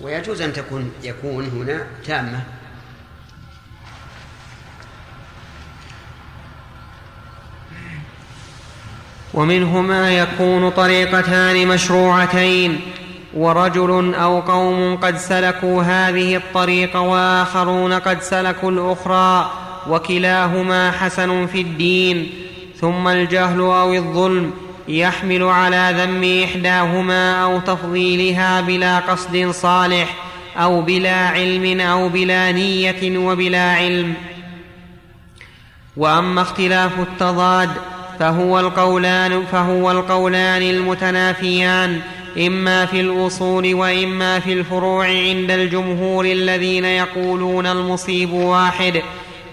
ويجوز أن تكون يكون هنا تامة. ومنه ما يكون طريقتان مشروعتين ورجل أو قوم قد سلكوا هذه الطريق وآخرون قد سلكوا الأخرى وكلاهما حسن في الدين ثم الجهل أو الظلم يحمل على ذم إحداهما أو تفضيلها بلا قصد صالح أو بلا علم أو بلا نية وبلا علم. وأما اختلاف التضاد فهو القولان فهو القولان المتنافيان إما في الاصول وإما في الفروع عند الجمهور الذين يقولون المصيب واحد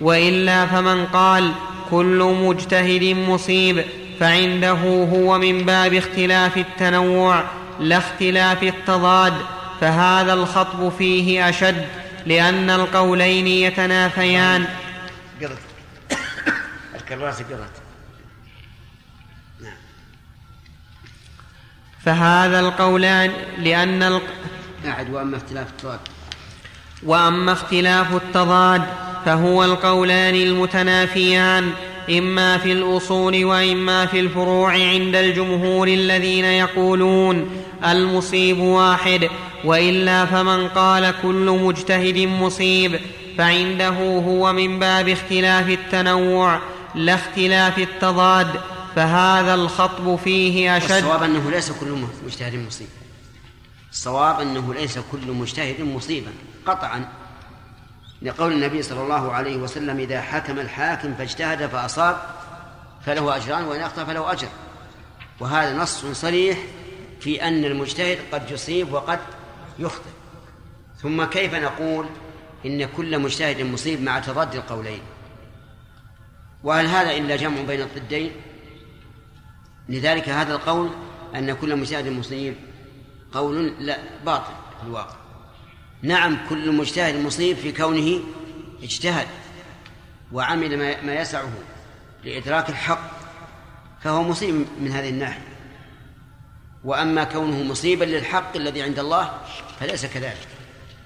وإلا فمن قال كل مجتهد مصيب. فعنده هو من باب اختلاف التنوع لا اختلاف التضاد فهذا الخطب فيه أشد لأن القولين يتنافيان. الكراسي قرأت. فهذا القولان لأن الق... أعد وأما اختلاف التضاد. وأما اختلاف التضاد فهو القولان المتنافيان. إما في الأصول وإما في الفروع عند الجمهور الذين يقولون المصيب واحد وإلا فمن قال كل مجتهد مصيب فعنده هو من باب اختلاف التنوع لا اختلاف التضاد فهذا الخطب فيه أشد. الصواب أنه ليس كل مجتهد مصيب. الصواب أنه ليس كل مجتهد مصيبا قطعا. لقول النبي صلى الله عليه وسلم إذا حكم الحاكم فاجتهد فأصاب فله أجران وإن أخطأ فله أجر. وهذا نص صريح في أن المجتهد قد يصيب وقد يخطئ. ثم كيف نقول إن كل مجتهد مصيب مع تضاد القولين؟ وهل هذا إلا جمع بين الضدين؟ لذلك هذا القول أن كل مجتهد مصيب قول لا باطل في الواقع. نعم كل مجتهد مصيب في كونه اجتهد وعمل ما يسعه لإدراك الحق فهو مصيب من هذه الناحية. وأما كونه مصيبا للحق الذي عند الله فليس كذلك.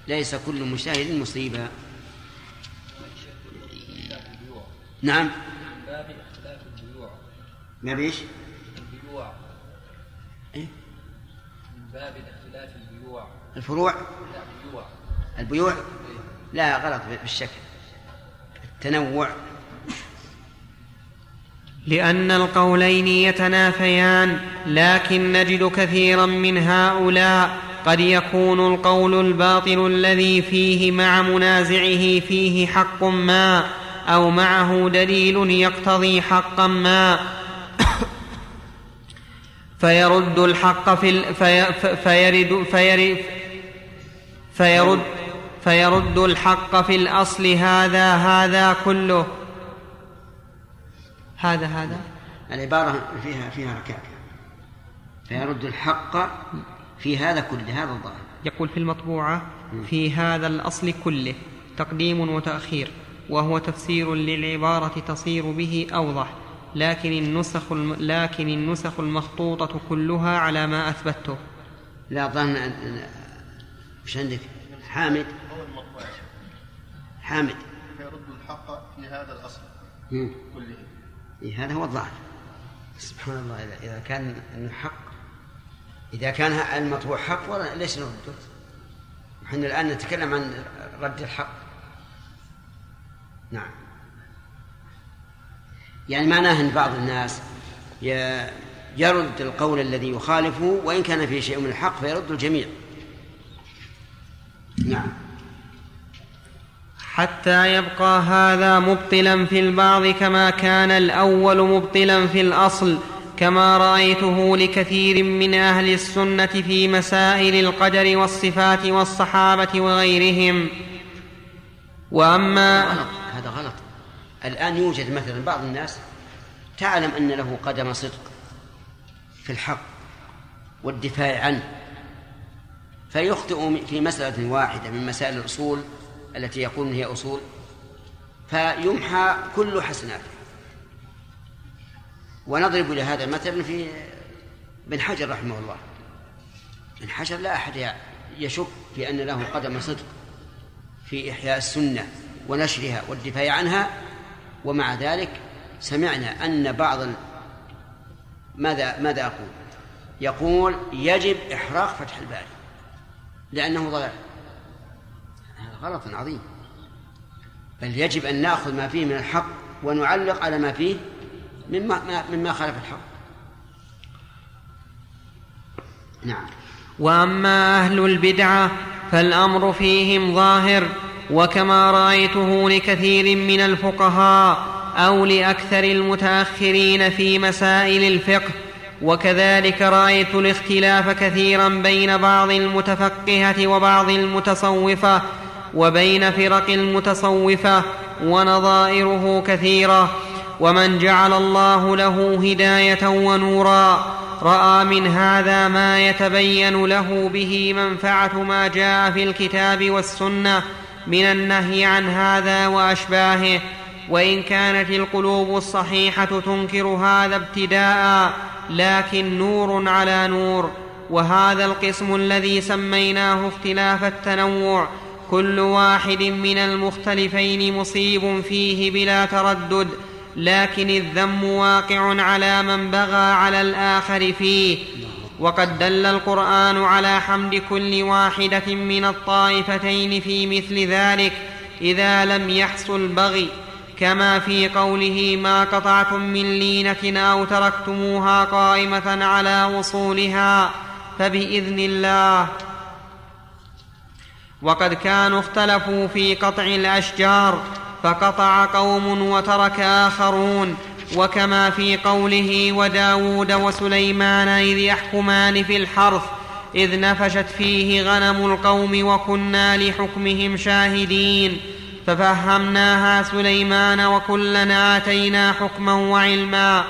ليس كل مجتهد مصيبا. نعم. ما بيش؟ باب اختلاف البيوع. الفروع. لا. البيوع؟ لا غلط بالشكل. التنوع. لأن القولين يتنافيان لكن نجد كثيرا من هؤلاء. قد يكون القول الباطل الذي فيه مع منازعه فيه حق ما أو معه دليل يقتضي حقا ما. فيرد الحق في ال... في... فيرد فيرد فيرد فيرد الحق في الأصل هذا هذا كله. هذا هذا. العبارة فيها فيها ركاكة فيرد الحق في هذا كله هذا الظاهر. يقول في المطبوعة في هذا الأصل كله. تقديم وتأخير. وهو تفسير للعبارة تصير به أوضح. لكن النسخ الم... لكن النسخ المخطوطة كلها على ما أثبته. لا ظن وش عندك؟ حامد. حامد. يرد الحق في هذا الأصل كله. إيه هذا هو الظاهر. سبحان الله إذا كان الحق إذا كان المطبوع حق ليش نرده؟ نحن الآن نتكلم عن رد الحق. نعم. يعني معناه أن بعض الناس يرد القول الذي يخالفه وإن كان فيه شيء من الحق فيرد الجميع. نعم. حتى يبقى هذا مبطلا في البعض كما كان الأول مبطلا في الأصل كما رأيته لكثير من أهل السنة في مسائل القدر والصفات والصحابة وغيرهم. وأما هذا غلط الآن يوجد مثلا بعض الناس تعلم أن له قدم صدق في الحق والدفاع عنه فيخطئ في مسألة واحدة من مسائل الأصول التي يقول هي أصول فيمحى كل حسناته ونضرب لهذا مثلا في بن حجر رحمه الله بن حجر لا أحد يشك في أن له قدم صدق في إحياء السنة ونشرها والدفاع عنها ومع ذلك سمعنا أن بعض. ماذا ماذا أقول؟ يقول يجب إحراق فتح الباري لأنه ضلال غلط عظيم. بل يجب أن نأخذ ما فيه من الحق ونعلق على ما فيه مما مما خالف الحق. نعم. وأما أهل البدعه فالأمر فيهم ظاهر وكما رأيته لكثير من الفقهاء أو لأكثر المتأخرين في مسائل الفقه. وكذلك رأيت الاختلاف كثيرا بين بعض المتفقهة وبعض المتصوفة وبين فرق المتصوفة ونظائره كثيرة. ومن جعل الله له هداية ونورا رأى من هذا ما يتبين له به منفعة ما جاء في الكتاب والسنة من النهي عن هذا وأشباهه. وإن كانت القلوب الصحيحة تنكر هذا ابتداء لكن نور على نور. وهذا القسم الذي سميناه اختلاف التنوع كل واحد من المختلفين مصيب فيه بلا تردد لكن الذم واقع على من بغى على الآخر فيه. وقد دل القرآن على حمد كل واحدة من الطائفتين في مثل ذلك إذا لم يحصل بغي كما في قوله ما قطعتم من لينة أو تركتموها قائمة على وصولها فبإذن الله وقد كانوا اختلفوا في قطع الأشجار فقطع قوم وترك آخرون. وكما في قوله وداود وسليمان إذ يحكمان في الحرث إذ نفشت فيه غنم القوم وكنا لحكمهم شاهدين. ففهمناها سليمان وكلنا آتينا حكما وعلما.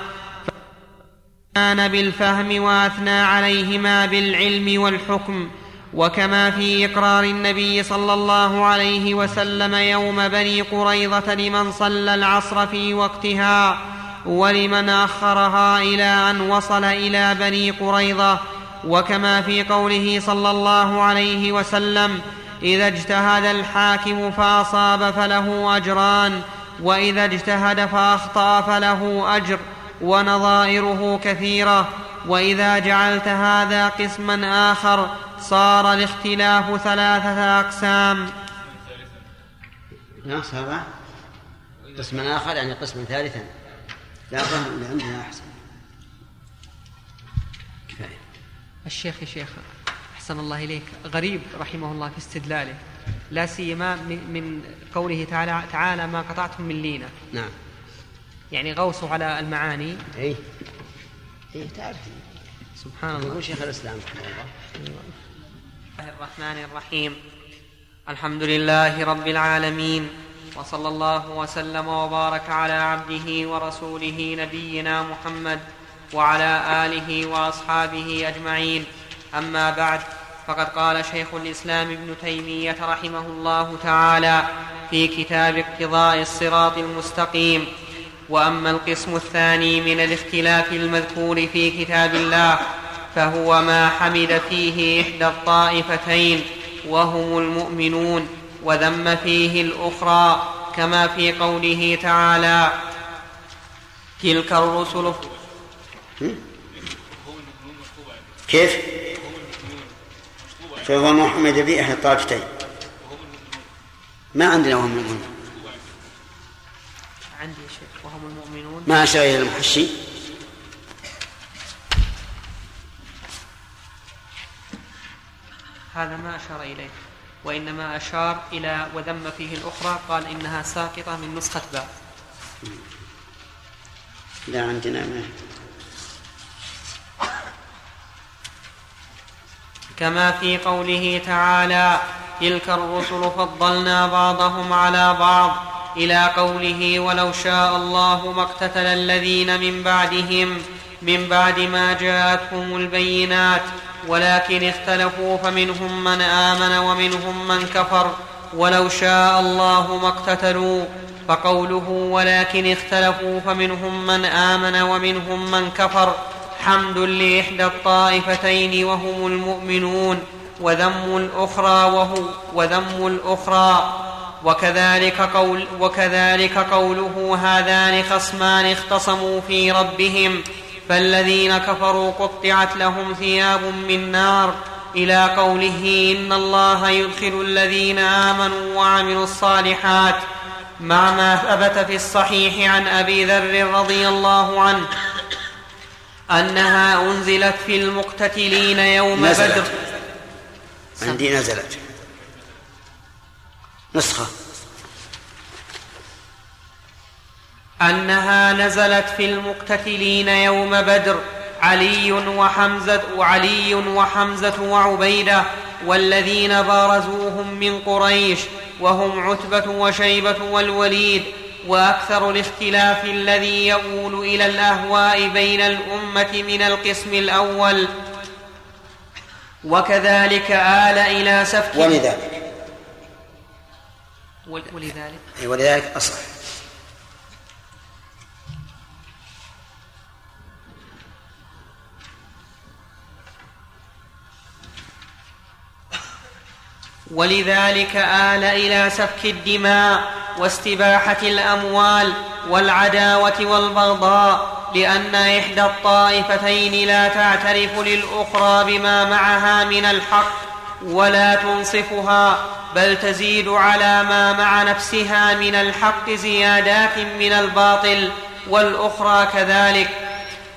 كان بالفهم وأثنى عليهما بالعلم والحكم. وكما في إقرار النبي صلى الله عليه وسلم يوم بني قريظة لمن صلى العصر في وقتها ولمن أخرها إلى أن وصل إلى بني قريظة. وكما في قوله صلى الله عليه وسلم إذا اجتهد الحاكم فأصاب فله أجران وإذا اجتهد فأخطأ فله أجر ونظائره كثيرة. وإذا جعلت هذا قسما آخر صار الاختلاف ثلاثة أقسام. ناقص هذا قسما آخر يعني قسما ثالثا. لا أظن اللي عندنا أحسن. كفاية. الشيخ يا شيخ أحسن الله إليك. غريب رحمه الله في استدلاله. لا سيما من قوله تعالى تعالى ما قطعتم من لينة. نعم. يعني غوصوا على المعاني. اي اي تعرف. سبحان الله. يقول شيخ الإسلام رحمه الله. الله الرحمن الرحيم. الحمد لله رب العالمين وصلى الله وسلم وبارك على عبده ورسوله نبينا محمد وعلى آله وأصحابه أجمعين. أما بعد فقد قال شيخ الإسلام ابن تيمية رحمه الله تعالى في كتاب اقتضاء الصراط المستقيم وأما القسم الثاني من الاختلاف المذكور في كتاب الله فهو ما حمد فيه إحدى الطائفتين وهم المؤمنون وذم فيه الأخرى كما في قوله تعالى تلك الرسل كيف؟ فهو محمد به احد الطائفتين ما عندنا وهم المؤمنون ما أشار إلى المحشي؟ هذا ما أشار إليه وإنما أشار إلى وذم فيه الأخرى قال إنها ساقطة من نسخة باء. لا عندنا ما. كما في قوله تعالى تلك الرسل فضلنا بعضهم على بعض إلى قوله ولو شاء الله ما اقتتل الذين من بعدهم من بعد ما جاءتهم البينات ولكن اختلفوا فمنهم من آمن ومنهم من كفر ولو شاء الله ما اقتتلوا. فقوله ولكن اختلفوا فمنهم من آمن ومنهم من كفر حمد لإحدى الطائفتين وهم المؤمنون وذم الأخرى وهو وذم الأخرى. وكذلك قول وكذلك قوله هذان خصمان اختصموا في ربهم فالذين كفروا قطعت لهم ثياب من نار إلى قوله إن الله يدخل الذين آمنوا وعملوا الصالحات. مع ما ثبت في الصحيح عن أبي ذر رضي الله عنه أنها أنزلت في المقتتلين يوم نزلت. بدر عندي نزلت. نسخة. أنها نزلت في المقتتلين يوم بدر علي وحمزة وعلي وحمزة وعبيدة والذين بارزوهم من قريش وهم عتبة وشيبة والوليد وأكثر الاختلاف الذي يؤول إلى الأهواء بين الأمة من القسم الأول. وكذلك آل إلى سفك. ولذلك ولذلك؟ أي ولذلك أصح. ولذلك آل إلى سفك الدماء واستباحة الأموال والعداوة والبغضاء لأن إحدى الطائفتين لا تعترف للأخرى بما معها من الحق. ولا تنصفها بل تزيد على ما مع نفسها من الحق زيادات من الباطل والأخرى كذلك.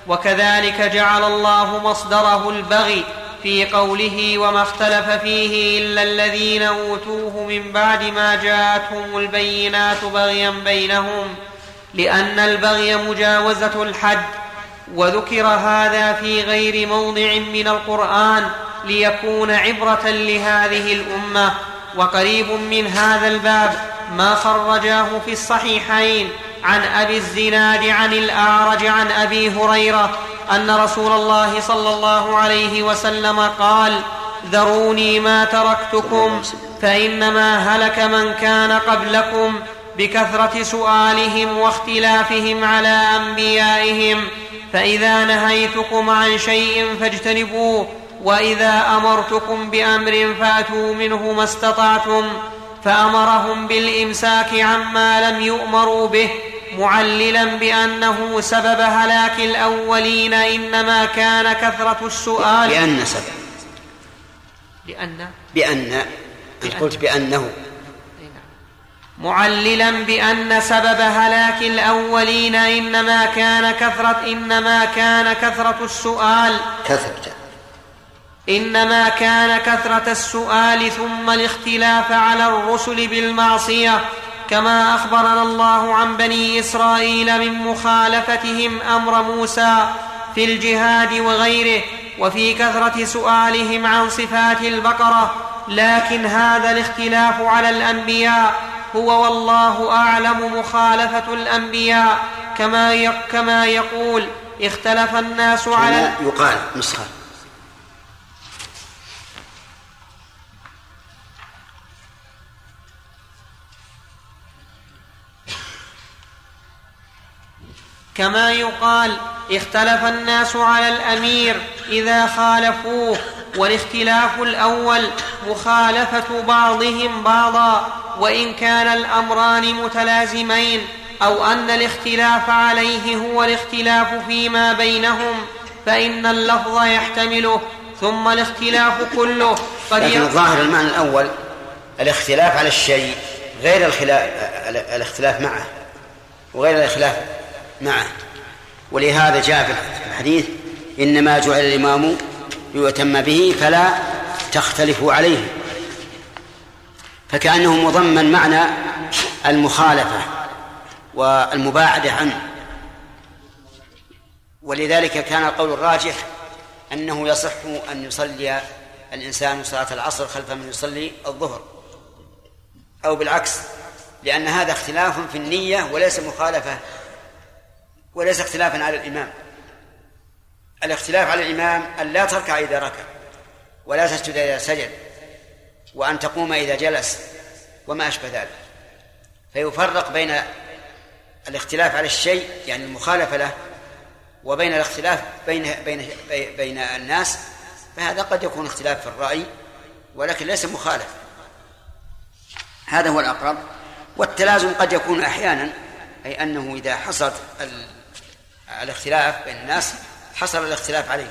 وكذلك جعل الله مصدره البغي في قوله وما اختلف فيه إلا الذين أوتوه من بعد ما جاءتهم البينات بغيا بينهم لأن البغي مجاوزة الحد. وذكر هذا في غير موضع من القرآن ليكون عبرة لهذه الأمة وقريب من هذا الباب ما خرجاه في الصحيحين عن أبي الزناد عن الأعرج عن أبي هريرة أن رسول الله صلى الله عليه وسلم قال ذروني ما تركتكم فإنما هلك من كان قبلكم بكثرة سؤالهم واختلافهم على أنبيائهم فإذا نهيتكم عن شيء فاجتنبوه وإذا أمرتكم بأمر فاتوا منه ما استطعتم فأمرهم بالإمساك عما لم يؤمروا به معللا بأنه سبب هلاك الأولين إنما كان كثرة السؤال. بأن سبب. لأن؟ بأن. أنت قلت بأنه. معللا بأن سبب هلاك الأولين إنما كان كثرة إنما كان كثرة السؤال. كثرة. إنما كان كثرة السؤال ثم الاختلاف على الرسل بالمعصية كما أخبرنا الله عن بني إسرائيل من مخالفتهم أمر موسى في الجهاد وغيره وفي كثرة سؤالهم عن صفات البقرة لكن هذا الاختلاف على الأنبياء هو والله أعلم مخالفة الأنبياء. كما كما يقول اختلف الناس على يقال نسخة. كما يقال اختلف الناس على الأمير إذا خالفوه والاختلاف الأول مخالفة بعضهم بعضا وإن كان الأمران متلازمين أو أن الاختلاف عليه هو الاختلاف فيما بينهم فإن اللفظ يحتمله ثم الاختلاف كله قد لكن الظاهر المعنى الأول الاختلاف على الشيء غير الاختلاف معه وغير الاختلاف معه ولهذا جاء في الحديث إنما جعل الإمام ليؤتم به فلا تختلفوا عليه. فكأنه مضمن معنى المخالفة والمباعدة عنه. ولذلك كان القول الراجح أنه يصح أن يصلي الإنسان صلاة العصر خلف من يصلي الظهر. أو بالعكس لأن هذا اختلاف في النية وليس مخالفة وليس اختلافا على الإمام. الاختلاف على الإمام أن لا تركع إذا ركع ولا تسجد إذا سجد وأن تقوم إذا جلس وما أشبه ذلك. فيفرق بين الاختلاف على الشيء يعني المخالفة له وبين الاختلاف بين بين بين الناس فهذا قد يكون اختلاف في الرأي ولكن ليس مخالف. هذا هو الأقرب. والتلازم قد يكون أحيانا أي أنه إذا حصلت الاختلاف بين الناس حصل الاختلاف عليه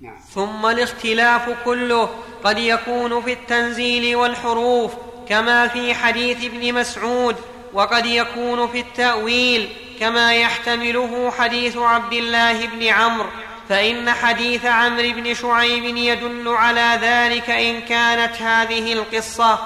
نعم. ثم الاختلاف كله قد يكون في التنزيل والحروف كما في حديث ابن مسعود وقد يكون في التأويل كما يحتمله حديث عبد الله بن عمرو فإن حديث عمرو بن شعيب يدل على ذلك إن كانت هذه القصة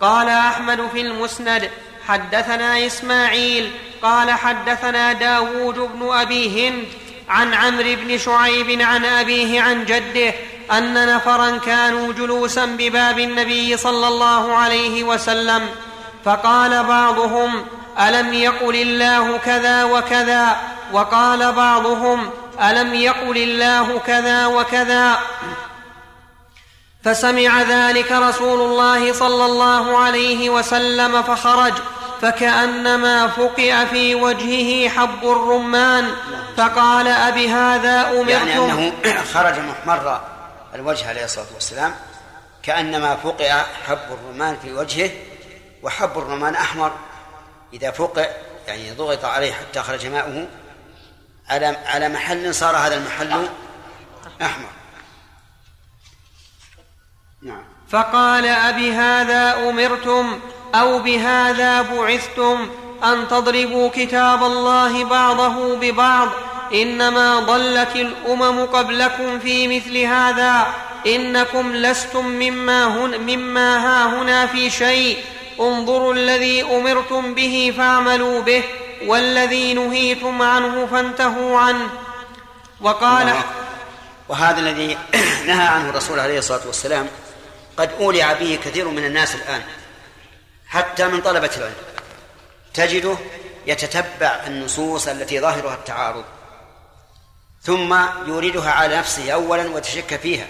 قال أحمد في المسند حدثنا إسماعيل قال حدثنا داود بن أبي هند عن عمرو بن شعيب عن أبيه عن جده أن نفرا كانوا جلوسا بباب النبي صلى الله عليه وسلم فقال بعضهم ألم يقل الله كذا وكذا؟ وقال بعضهم ألم يقل الله كذا وكذا؟ فسمع ذلك رسول الله صلى الله عليه وسلم فخرج فكأنما فقئ في وجهه حب الرمان. فقال أبهذا أمرتم يعني أنه خرج محمر الوجه عليه الصلاة والسلام كأنما فقئ حب الرمان في وجهه وحب الرمان أحمر. إذا فقئ يعني ضغط عليه حتى خرج ماؤه على على محل صار هذا المحل أحمر. نعم. فقال أبهذا أمرتم أو بهذا بعثتم أن تضربوا كتاب الله بعضه ببعض إنما ضلت الأمم قبلكم في مثل هذا إنكم لستم مما, هن مما ها هنا في شيء انظروا الذي أمرتم به فاعملوا به والذي نهيتم عنه فانتهوا عنه. وقال وهذا الذي نهى عنه الرسول عليه الصلاة والسلام قد أولع به كثير من الناس الآن حتى من طلبة العلم. تجده يتتبع النصوص التي ظاهرها التعارض ثم يوردها على نفسه اولا وتشك فيها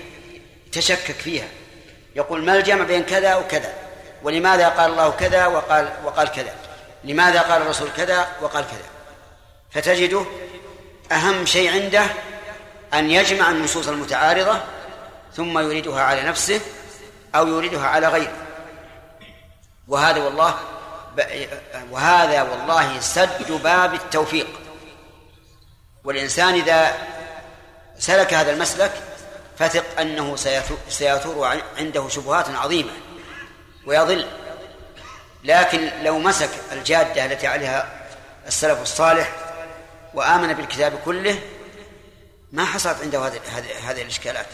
تشكك فيها. يقول ما الجمع بين كذا وكذا؟ ولماذا قال الله كذا وقال وقال كذا؟ لماذا قال الرسول كذا وقال كذا؟ فتجده أهم شيء عنده أن يجمع النصوص المتعارضة ثم يريدها على نفسه أو يريدها على غيره وهذا والله وهذا والله سد باب التوفيق. والإنسان إذا سلك هذا المسلك فثق أنه سيثور عنده شبهات عظيمة ويضل. لكن لو مسك الجادة التي عليها السلف الصالح وآمن بالكتاب كله ما حصلت عنده هذه الإشكالات.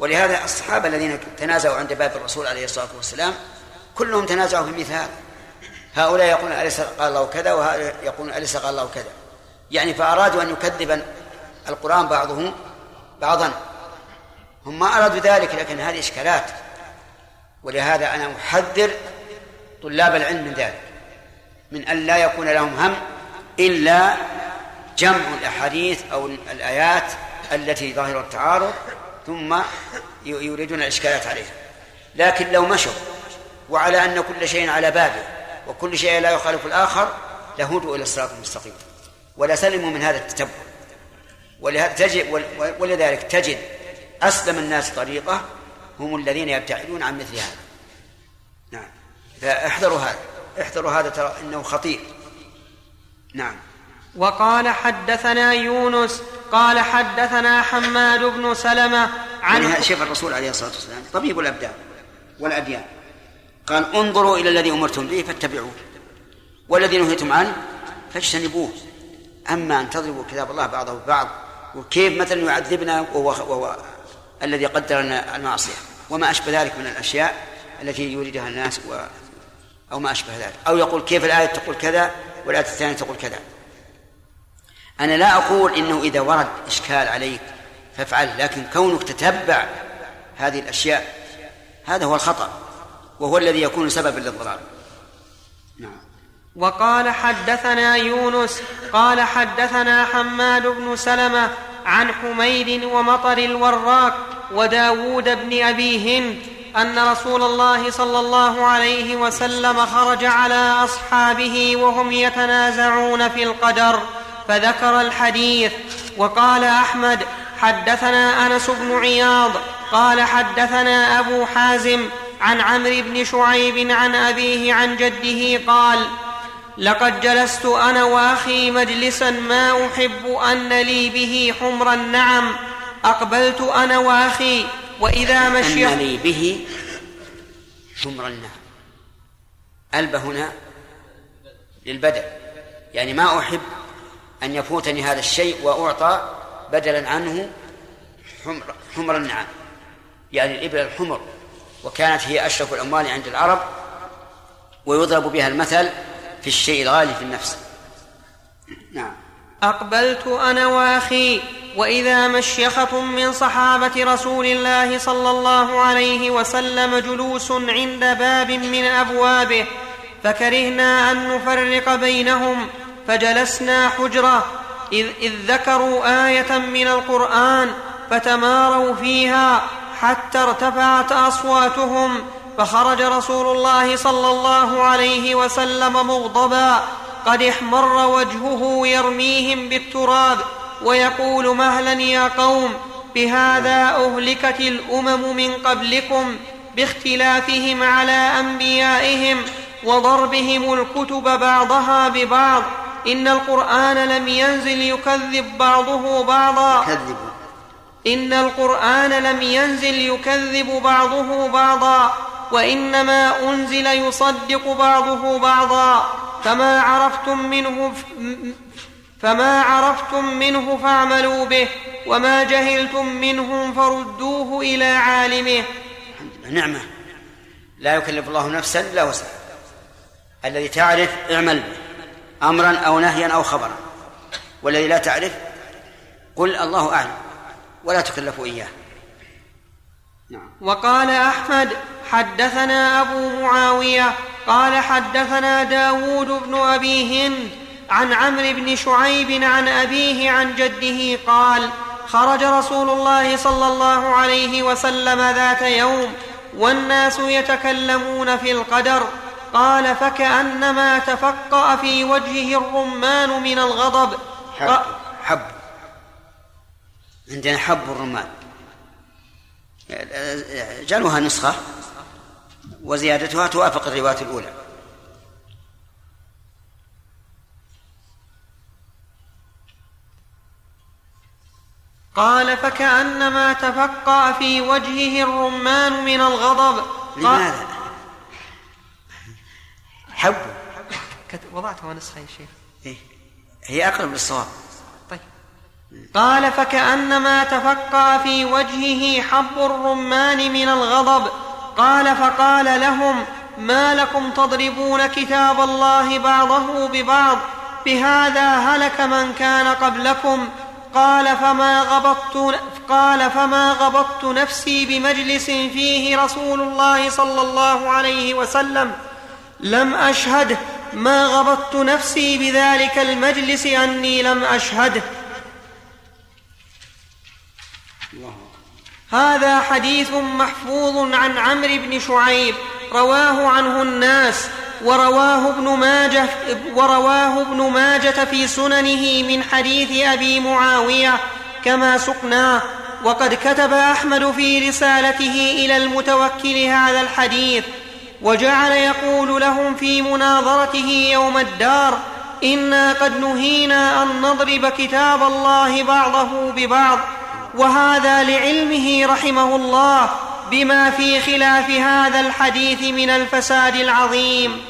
ولهذا الصحابة الذين تنازعوا عند باب الرسول عليه الصلاة والسلام كلهم تنازعوا في مثال هؤلاء يقولون أليس قال الله كذا؟ وهؤلاء يقولون أليس قال الله كذا؟ يعني فأرادوا أن يكذب القرآن بعضهم بعضا. هم ما أرادوا ذلك لكن هذه إشكالات. ولهذا أنا أحذر طلاب العلم من ذلك. من أن لا يكون لهم هم إلا جمع الأحاديث أو الآيات التي ظاهر التعارض ثم يريدون الإشكالات عليها. لكن لو مشوا وعلى أن كل شيء على بابه وكل شيء لا يخالف الآخر لهدوا إلى الصراط المستقيم. ولا سلموا من هذا التتبع. ولهذا تجد ولذلك تجد أسلم الناس طريقة هم الذين يبتعدون عن مثل هذا. نعم. فاحذروا هذا. احذروا هذا ترى إنه خطير. نعم. وقال حدثنا يونس قال حدثنا حماد بن سلمة عن يعني شوف الرسول عليه الصلاة والسلام طبيب الأبدان والأديان. قال انظروا إلى الذي أمرتم به فاتبعوه والذي نهيتم عنه فاجتنبوه. أما أن تضربوا كتاب الله بعضه ببعض وكيف مثلا يعذبنا وهو, وهو الذي قدر لنا المعصية. وما أشبه ذلك من الأشياء التي يريدها الناس و أو ما أشبه ذلك. أو يقول كيف الآية تقول كذا والآية الثانية تقول كذا. أنا لا أقول إنه إذا ورد إشكال عليك فافعل لكن كونك تتبع هذه الأشياء هذا هو الخطأ وهو الذي يكون سببا للضلال. نعم. وقال حدثنا يونس قال حدثنا حماد بن سلمة عن حميد ومطر الوراق وداود بن أبي هند أن رسول الله صلى الله عليه وسلم خرج على أصحابه وهم يتنازعون في القدر. فذكر الحديث وقال أحمد حدثنا أنس بن عياض قال حدثنا أبو حازم عن عمرو بن شعيب عن أبيه عن جده قال لقد جلست أنا وأخي مجلسا ما أحب أن لي به حمر النعم أقبلت أنا وأخي وإذا مشي أن لي به حمر النعم. ألب هنا للبدل يعني ما أحب أن يفوتني هذا الشيء وأعطى بدلا عنه حمر, حمر النعم يعني الإبل الحمر. وكانت هي أشرف الأموال عند العرب ويضرب بها المثل في الشيء الغالي في النفس. نعم. أقبلت أنا وأخي وإذا مشيخة من صحابة رسول الله صلى الله عليه وسلم جلوس عند باب من أبوابه فكرهنا أن نفرق بينهم فجلسنا حجرة إذ, إذ ذكروا آية من القرآن فتماروا فيها حتى ارتفعت أصواتهم فخرج رسول الله صلى الله عليه وسلم مغضبا قد احمر وجهه يرميهم بالتراب ويقول مهلا يا قوم بهذا أهلكت الأمم من قبلكم باختلافهم على أنبيائهم وضربهم الكتب بعضها ببعض إن القرآن لم ينزل يكذب بعضه بعضا. كذب إن القرآن لم ينزل يكذب بعضه بعضا. وإنما أنزل يصدق بعضه بعضا. فما عرفتم منه فما عرفتم منه فاعملوا به. وما جهلتم منه فردوه إلى عالمه. نعمة. لا يكلف الله نفسا إلا وسعها. الذي تعرف اعمل به. أمرا أو نهيا أو خبرا. والذي لا تعرف قل الله أعلم. ولا تكلف إياه. نعم. وقال أحمد حدثنا أبو معاوية قال حدثنا داود بن أبي هند عن عمرو بن شعيب عن أبيه عن جده قال خرج رسول الله صلى الله عليه وسلم ذات يوم والناس يتكلمون في القدر قال فكأنما تفقأ في وجهه الرمان من الغضب. حب حب. عندنا حب الرمان. جعلوها نسخة وزيادتها توافق الرواية الأولى. قال فكأنما تفقأ في وجهه الرمان من الغضب. لماذا؟ حب وضعتها نسخة يا شيخ. إيه؟ هي أقرب للصواب. طيب. قال فكأنما تفقأ في وجهه حب الرمان من الغضب. قال فقال لهم ما لكم تضربون كتاب الله بعضه ببعض؟ بهذا هلك من كان قبلكم. قال فما غبطت قال فما غبطت نفسي بمجلس فيه رسول الله صلى الله عليه وسلم. لم اشهده ما غبطت نفسي بذلك المجلس أني لم اشهده هذا حديث محفوظ عن عمرو بن شعيب رواه عنه الناس ورواه ابن ماجه ورواه ابن ماجة في سننه من حديث أبي معاوية كما سقناه وقد كتب أحمد في رسالته إلى المتوكل هذا الحديث. وجعل يقول لهم في مناظرته يوم الدار إنا قد نهينا أن نضرب كتاب الله بعضه ببعض وهذا لعلمه رحمه الله بما في خلاف هذا الحديث من الفساد العظيم.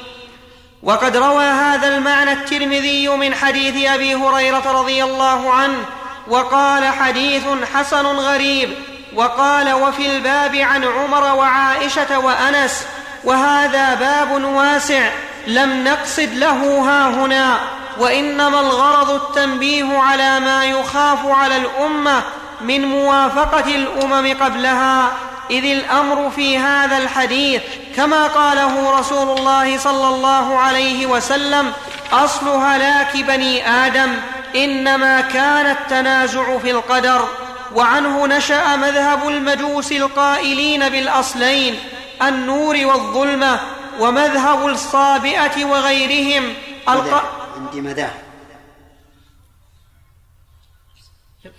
وقد روى هذا المعنى الترمذي من حديث أبي هريرة رضي الله عنه وقال حديث حسن غريب وقال وفي الباب عن عمر وعائشة وأنس وهذا باب واسع لم نقصد له ها هنا وإنما الغرض التنبيه على ما يخاف على الأمة من موافقة الأمم قبلها إذ الأمر في هذا الحديث كما قاله رسول الله صلى الله عليه وسلم اصل هلاك بني آدم إنما كان التنازع في القدر وعنه نشأ مذهب المجوس القائلين بالأصلين النور والظلمة ومذهب الصابئة وغيرهم. الق... عندي مذاهب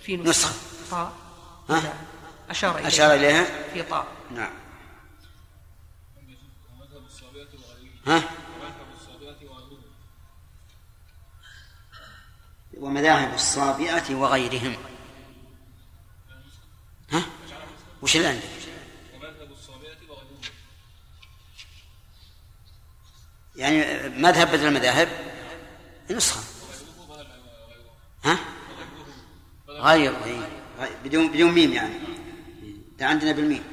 في نسخة. ها؟ أشار إليها. أشار إليها؟ في طاء. نعم. ها؟ ومذاهب الصابئة وغيرهم. ها؟ وش اللي عندك يعني مذهب بدل المذاهب؟ نسخة. ها؟ غير أي. بدون بدون ميم يعني. ده عندنا بالميم.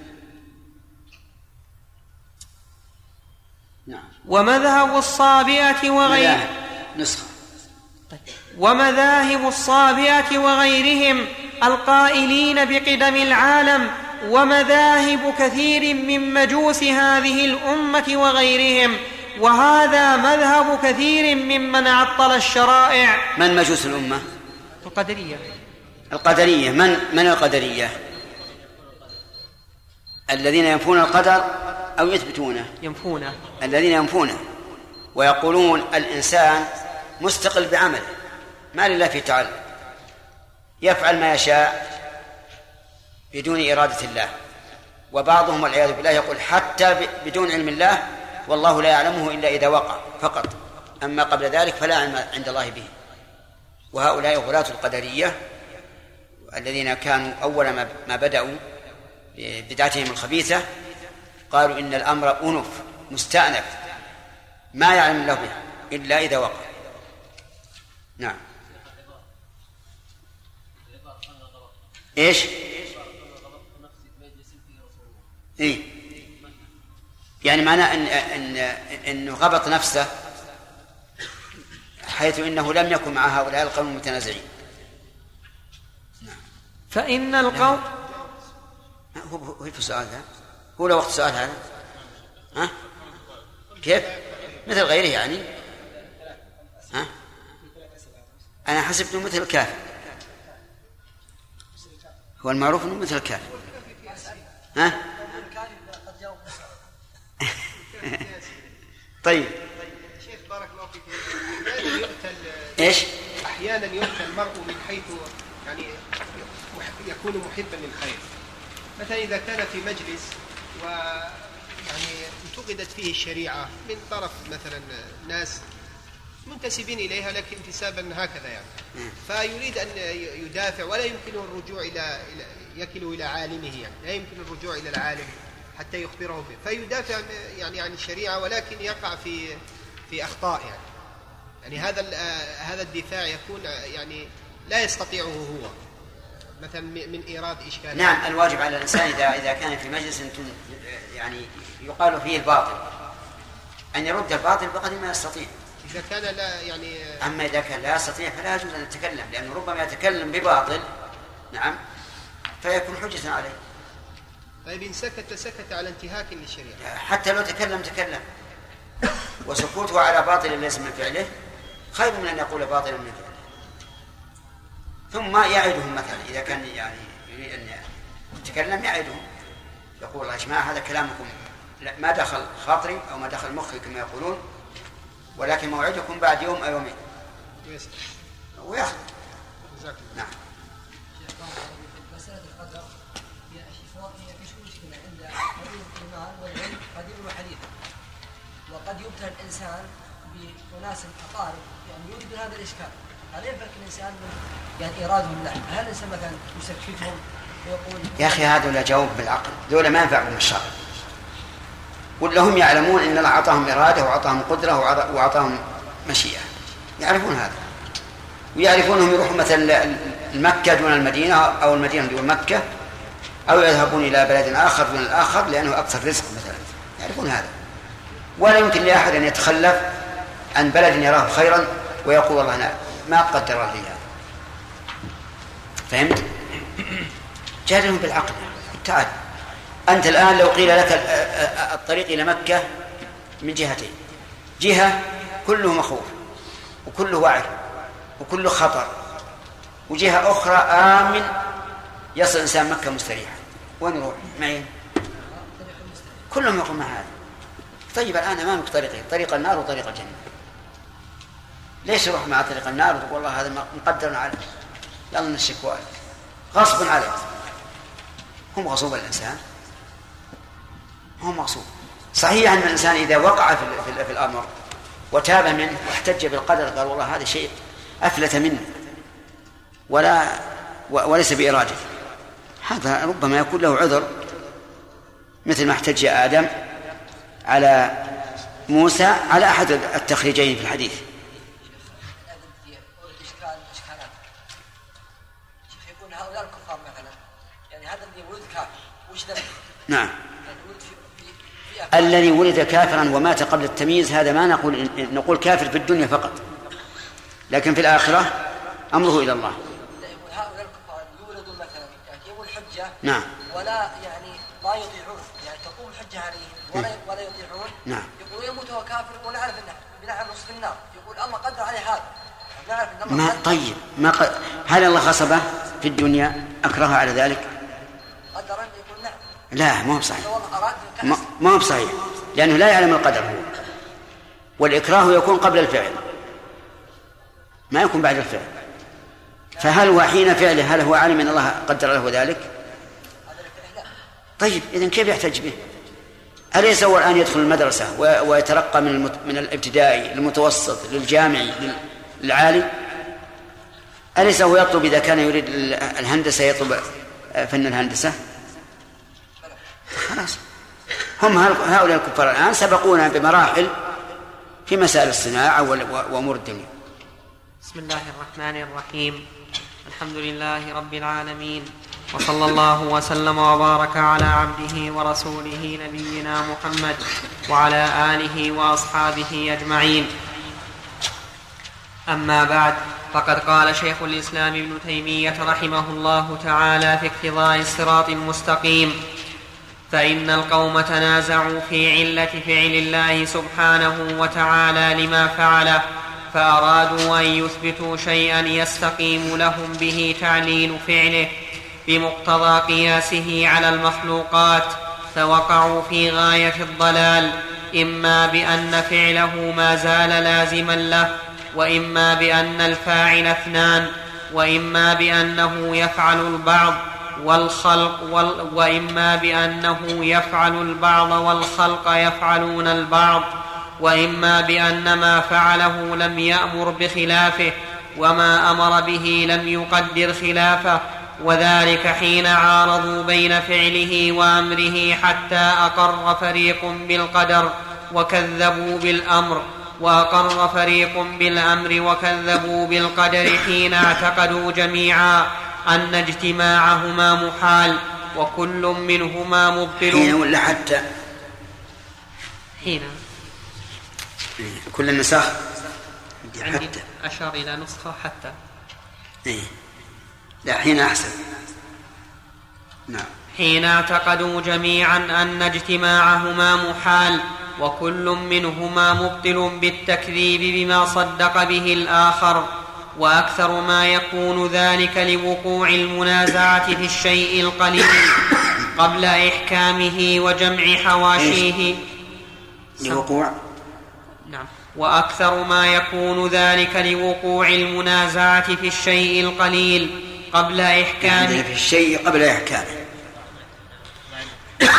نعم. ومذهب الصابئة وغير مذاهب نسخة. ومذاهب الصابئة وغيرهم القائلين بقدم العالم ومذاهب كثير من مجوس هذه الأمة وغيرهم وهذا مذهب كثير ممن عطل الشرائع. من مجوس الأمة؟ القدرية. القدرية. من من القدرية؟ الذين ينفون القدر أو يثبتونه؟ ينفونه. الذين ينفونه. ويقولون الإنسان مستقل بعمله ما لله في تعلق يفعل ما يشاء بدون إرادة الله. وبعضهم والعياذ بالله يقول حتى بدون علم الله والله لا يعلمه إلا إذا وقع فقط. أما قبل ذلك فلا علم عند الله به. وهؤلاء غلاة القدرية الذين كانوا أول ما- بدأوا بدعتهم الخبيثة قالوا إن الأمر أنف مستأنف ما يعلم به إلا إذا وقع. نعم. إيش؟ اي يعني معناه ان ان انه غبط نفسه حيث إنه لم يكن مع هؤلاء القوم المتنازعين. فإن القوم هو هو في سؤال هذا. هو له وقت سؤال هذا. ها؟ كيف؟ مثل غيره يعني. ها؟ أنا حسبته مثل الكافر. هو المعروف إنه مثل الكافر. ها؟ طيب. شيخ بارك الله فيك. أحيانا يؤتى إيش؟ أحيانا يؤتى المرء من حيث يعني يكون محبا للخير. مثلا إذا كان في مجلس و يعني انتقدت فيه الشريعة من طرف مثلا ناس منتسبين إليها لكن انتسابا هكذا يعني. فيريد أن يدافع ولا يمكنه الرجوع إلى يكل إلى عالمه يعني. لا يمكن الرجوع إلى العالم. حتى يخبره به فيدافع يعني عن الشريعة ولكن يقع في في أخطاء يعني. يعني هذا آه، هذا الدفاع يكون آه، يعني لا يستطيعه هو. مثلا من إيراد اشكال نعم الواجب على الإنسان إذا إذا كان في مجلس يعني يقال فيه الباطل. أن يرد الباطل بقدر ما يستطيع. إذا كان لا يعني آه، أما إذا كان لا يستطيع فلا يجوز أن يتكلم لأنه ربما يتكلم بباطل نعم فيكون حجة عليه. طيب إن سكت سكت على انتهاك للشريعة. حتى لو تكلم تكلم. وسكوته على باطل ليس من فعله. خير من أن يقول باطلا من فعله. ثم يعدهم مثلا إذا كان يعني يريد أن يتكلم يعدهم. يقول يا جماعة هذا كلامكم لا ما دخل خاطري أو ما دخل مخي كما يقولون. ولكن موعدكم بعد يوم أو يومين. الله. نعم مسألة القدر هي شيء هي في شو مشكلة عند قديم الإيمان والعلم قديم وحديث وقد يبتلى الإنسان بأناس أقارب يعني يوجد هذا الإشكال. هل ينفك الإنسان من يعني إيرادهم له هل الإنسان مثلا يسكتهم ويقول يا أخي هذول جاوب بالعقل ذولا ما ينفع بهم الشرع ولا هم يعلمون إن الله أعطاهم إرادة وأعطاهم قدرة وأعطاهم مشيئة. يعرفون هذا. ويعرفون انهم يروحون مثلا مكة دون المدينة أو المدينة دون مكة أو يذهبون إلى بلد آخر دون الآخر لأنه أكثر رزق مثلا. يعرفون هذا. ولا يمكن لأحد أن يتخلف عن بلد يراه خيرا ويقول والله أنا ما قدر لي هذا. فهمت؟ جادلهم بالعقل. تعال. أنت الآن لو قيل لك ال- ال- الطريق إلى مكة من جهتين. جهة كله مخوف وكله وعي وكله خطر وجهة أخرى آمن يصل الإنسان مكة مستريحا. وين يروح؟ معين كلهم يقول مع هذا. طيب الآن أمامك طريقين طريق النار وطريق الجنة. ليش يروح مع طريق النار وتقول والله هذا مقدر عليه يلا نشك غصب عليه هو مغصوب الإنسان؟ هو مغصوب. صحيح أن الإنسان إذا وقع في, في, في الأمر وتاب منه واحتج بالقدر قال والله هذا شيء أفلت منه ولا وليس بإرادته هذا ربما يكون له عذر مثل ما احتج آدم على موسى على أحد التخريجين في الحديث. نعم. الذي ولد كافرا ومات قبل التمييز هذا ما نقول نقول كافر في الدنيا فقط. لكن في الآخرة أمره إلى الله. هؤلاء الكفار يولدون مثلا الحجة نعم. ولا يعني لا يطيعون يعني تقوم الحجة عليهم ولا ولا يطيعون. نعم. يقول يموت وهو كافر ونعرف انه بنعرف نصف النار. يقول الله قدر عليه هذا. ما طيب ما ق... هل الله خصبه في الدنيا؟ أكره على ذلك؟ قدر يقول نعم. لا ما هو أراد ما هو بصحيح. لأنه لا يعلم القدر هو. والإكراه يكون قبل الفعل. ما يكون بعد الفعل. فهل هو حين فعله هل هو عالم إن الله قدر له ذلك؟ طيب اذا كيف يحتج به؟ أليس هو الآن يدخل المدرسة ويترقى من من الابتدائي للمتوسط للجامعي للعالي؟ أليس هو يطلب إذا كان يريد الهندسة يطلب فن الهندسة؟ خلاص هم هؤلاء الكفار الآن سبقونا بمراحل في مسائل الصناعة وأمور الدنيا بسم الله الرحمن الرحيم الحمد لله رب العالمين وصلى الله وسلم وبارك على عبده ورسوله نبينا محمد وعلى آله وأصحابه أجمعين. أما بعد فقد قال شيخ الإسلام ابن تيمية رحمه الله تعالى في اقتضاء الصراط المستقيم فإن القوم تنازعوا في علة فعل الله سبحانه وتعالى لما فعله فأرادوا أن يثبتوا شيئا يستقيم لهم به تعليل فعله بمقتضى قياسه على المخلوقات فوقعوا في غاية الضلال إما بأن فعله ما زال لازما له وإما بأن الفاعل اثنان وإما بأنه يفعل البعض والخلق وال وإما بأنه يفعل البعض والخلق يفعلون البعض وإما بأن ما فعله لم يأمر بخلافه وما أمر به لم يقدر خلافه وذلك حين عارضوا بين فعله وأمره حتى أقر فريق بالقدر وكذبوا بالأمر وأقر فريق بالأمر وكذبوا بالقدر حين اعتقدوا جميعا أن اجتماعهما محال وكل منهما مبطل. حين ولا حتى؟ حين. كل النساخ؟ عندي حتى. أشار إلى نسخة حتى. إيه. لا حين أحسن. نعم. حين اعتقدوا جميعا أن اجتماعهما محال وكل منهما مبطل بالتكذيب بما صدق به الآخر وأكثر ما يكون ذلك لوقوع المنازعة في الشيء القليل قبل إحكامه وجمع حواشيه. لوقوع؟ نعم. وأكثر ما يكون ذلك لوقوع المنازعة في الشيء القليل قبل يعني احكامه في الشيء قبل إحكامه.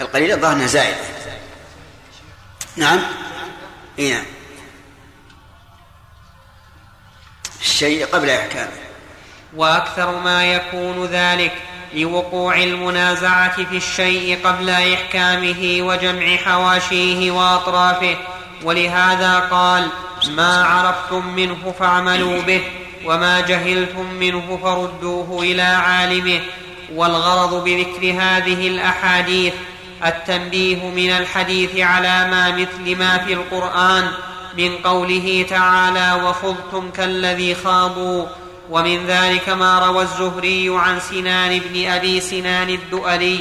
القليل الظاهر زائدة نعم. إيه نعم. الشيء قبل إحكامه. وأكثر ما يكون ذلك لوقوع المنازعة في الشيء قبل إحكامه وجمع حواشيه وأطرافه. ولهذا قال ما عرفتم منه فاعملوا به. وما جهلتم منه فردوه إلى عالمه والغرض بذكر هذه الأحاديث التنبيه من الحديث على ما مثل ما في القرآن من قوله تعالى وخذتم كالذي خاضوا ومن ذلك ما روى الزهري عن سنان بن أبي سنان الدؤلي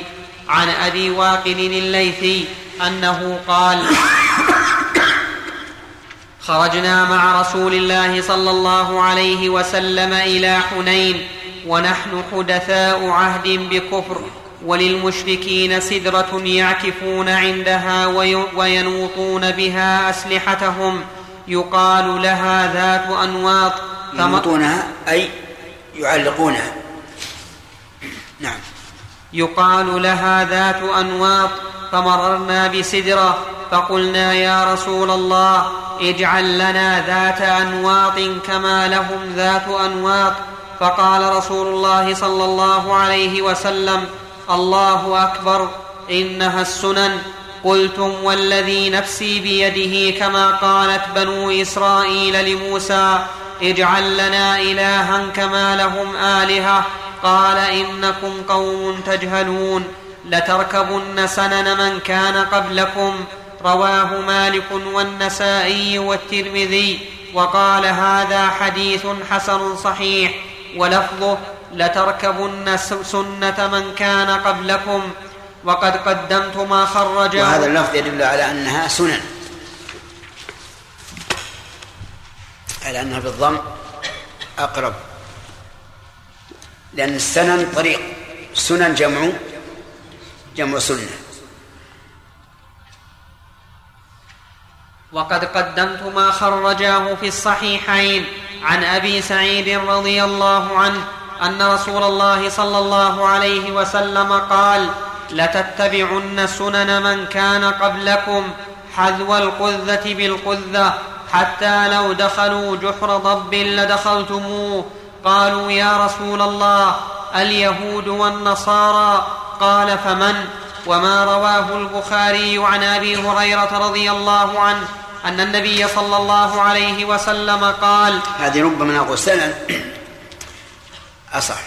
عن أبي واقل الليثي أنه قال خرجنا مع رسول الله صلى الله عليه وسلم إلى حنين ونحن حدثاء عهد بكفر وللمشركين سدرة يعكفون عندها وي- وينوطون بها أسلحتهم يقال لها ذات أنواط ينوطونها؟ أي يعلقونها. نعم. يقال لها ذات أنواط فمررنا بسدره فقلنا يا رسول الله اجعل لنا ذات أنواط كما لهم ذات أنواط. فقال رسول الله صلى الله عليه وسلم الله أكبر إنها السنن. قلتم والذي نفسي بيده كما قالت بنو إسرائيل لموسى اجعل لنا إلها كما لهم آلهة. قال إنكم قوم تجهلون. لتركبن سنن من كان قبلكم. رواه مالك والنسائي والترمذي. وقال هذا حديث حسن صحيح. ولفظه لتركبن سنة من كان قبلكم. وقد قدمت ما خرجه. وهذا اللفظ يدل على أنها سنن. على أنها بالضم أقرب. لأن السنن طريق. سنن جمع. جمع سنة. وقد قدمت ما خرجاه في الصحيحين عن أبي سعيد رضي الله عنه أن رسول الله صلى الله عليه وسلم قال لتتبعن سنن من كان قبلكم حذو القذة بالقذة حتى لو دخلوا جحر ضب لدخلتموه. قالوا يا رسول الله اليهود والنصارى قال فمن؟ وما رواه البخاري عن أبي هريرة رضي الله عنه أن النبي صلى الله عليه وسلم قال هذه ربما نقول سنن أصح.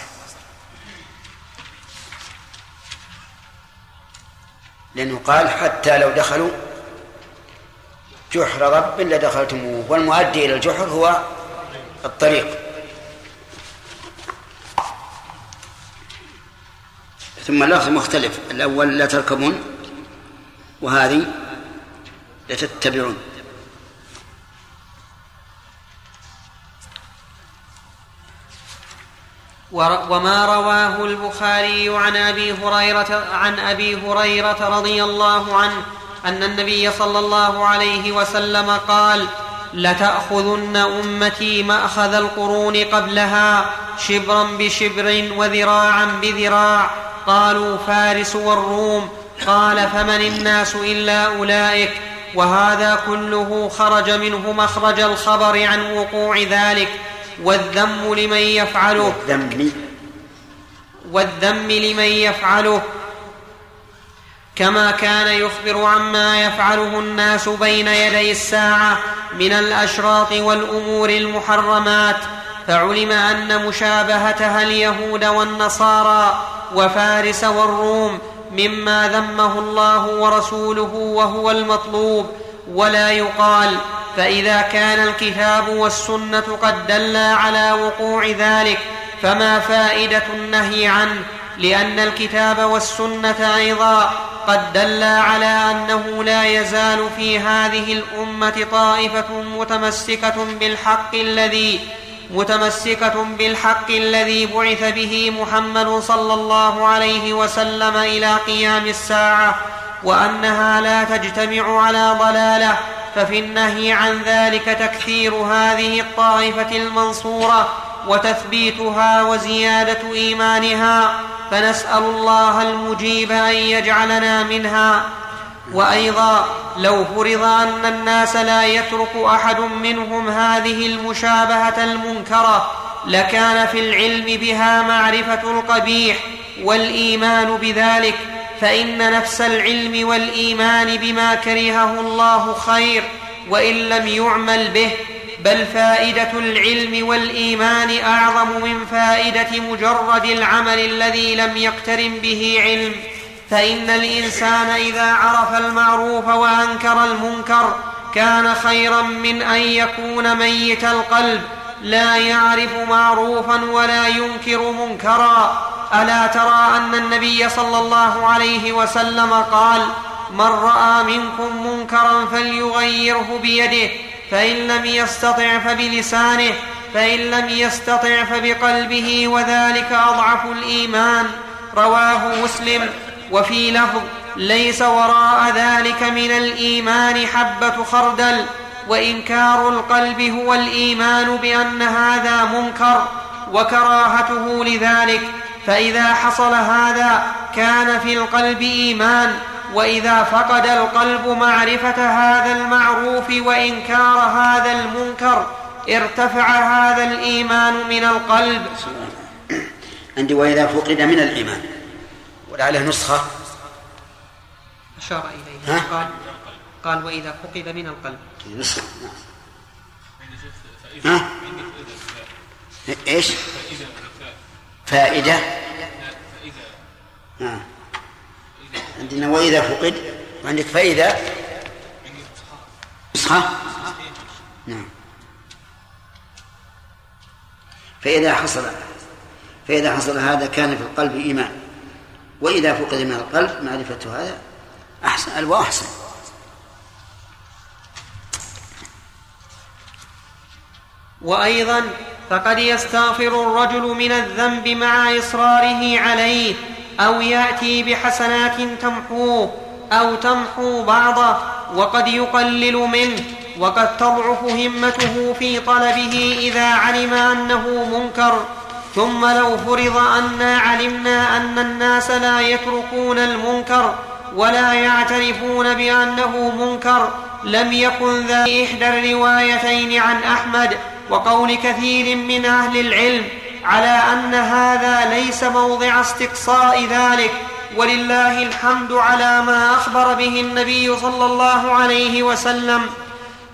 لأنه قال حتى لو دخلوا جحر رب لدخلتموه والمؤدي إلى الجحر هو الطريق. ثم اللفظ مختلف. الأول لا تركبون وهذه لتتبعون وما رواه البخاري عن أبي هريرة عن أبي هريرة رضي الله عنه أن النبي صلى الله عليه وسلم قال لتأخذن أمتي مأخذ القرون قبلها شبرا بشبر وذراعا بذراع. قالوا فارس والروم. قال فمن الناس إلا أولئك؟ وهذا كله خرج منه مخرج الخبر عن وقوع ذلك. والذم لمن يفعله. والذم والذم لمن يفعله. كما كان يخبر عما يفعله الناس بين يدي الساعة من الأشراط والأمور المحرمات. فعلم أن مشابهتها اليهود والنصارى وفارس والروم مما ذمه الله ورسوله وهو المطلوب. ولا يقال فإذا كان الكتاب والسنة قد دلا على وقوع ذلك فما فائدة النهي عنه؟ لأن الكتاب والسنة أيضا قد دلا على أنه لا يزال في هذه الأمة طائفة متمسكة بالحق الذي متمسكة بالحق الذي بعث به محمد صلى الله عليه وسلم إلى قيام الساعة وأنها لا تجتمع على ضلالة ففي النهي عن ذلك تكثير هذه الطائفة المنصورة وتثبيتها وزيادة إيمانها فنسأل الله المجيب أن يجعلنا منها. وأيضا لو فرض أن الناس لا يترك أحد منهم هذه المشابهة المنكرة لكان في العلم بها معرفة القبيح والإيمان بذلك فإن نفس العلم والإيمان بما كرهه الله خير وإن لم يعمل به بل فائدة العلم والإيمان أعظم من فائدة مجرد العمل الذي لم يقترن به علم. فإن الإنسان إذا عرف المعروف وأنكر المنكر كان خيرا من أن يكون ميت القلب. لا يعرف معروفا ولا ينكر منكرا. ألا ترى أن النبي صلى الله عليه وسلم قال من رأى منكم منكرا فليغيره بيده فإن لم يستطع فبلسانه فإن لم يستطع فبقلبه وذلك أضعف الإيمان. رواه مسلم. وفي لفظ ليس وراء ذلك من الإيمان حبة خردل وإنكار القلب هو الإيمان بأن هذا منكر وكراهته لذلك. فإذا حصل هذا كان في القلب إيمان وإذا فقد القلب معرفة هذا المعروف وإنكار هذا المنكر ارتفع هذا الإيمان من القلب. عندي وإذا فقد من الإيمان. ولعله نسخة؟ أشار اليه قال قال وإذا فقد من القلب. نسخة نعم. ها؟ إيش؟ فائدة؟ نعم. عندنا وإذا فقد وعندك فإذا؟ نسخة؟ نعم. فإذا حصل فإذا حصل هذا كان في القلب إيمان. وإذا فقد من القلب معرفة هذا أحسن وأحسن وأيضا فقد يستغفر الرجل من الذنب مع إصراره عليه أو يأتي بحسنات تمحوه أو تمحو بعضه وقد يقلل منه وقد تضعف همته في طلبه إذا علم أنه منكر. ثم لو فرض انا علمنا أن الناس لا يتركون المنكر ولا يعترفون بأنه منكر لم يكن ذا إحدى الروايتين عن أحمد وقول كثير من أهل العلم على أن هذا ليس موضع استقصاء ذلك ولله الحمد على ما أخبر به النبي صلى الله عليه وسلم.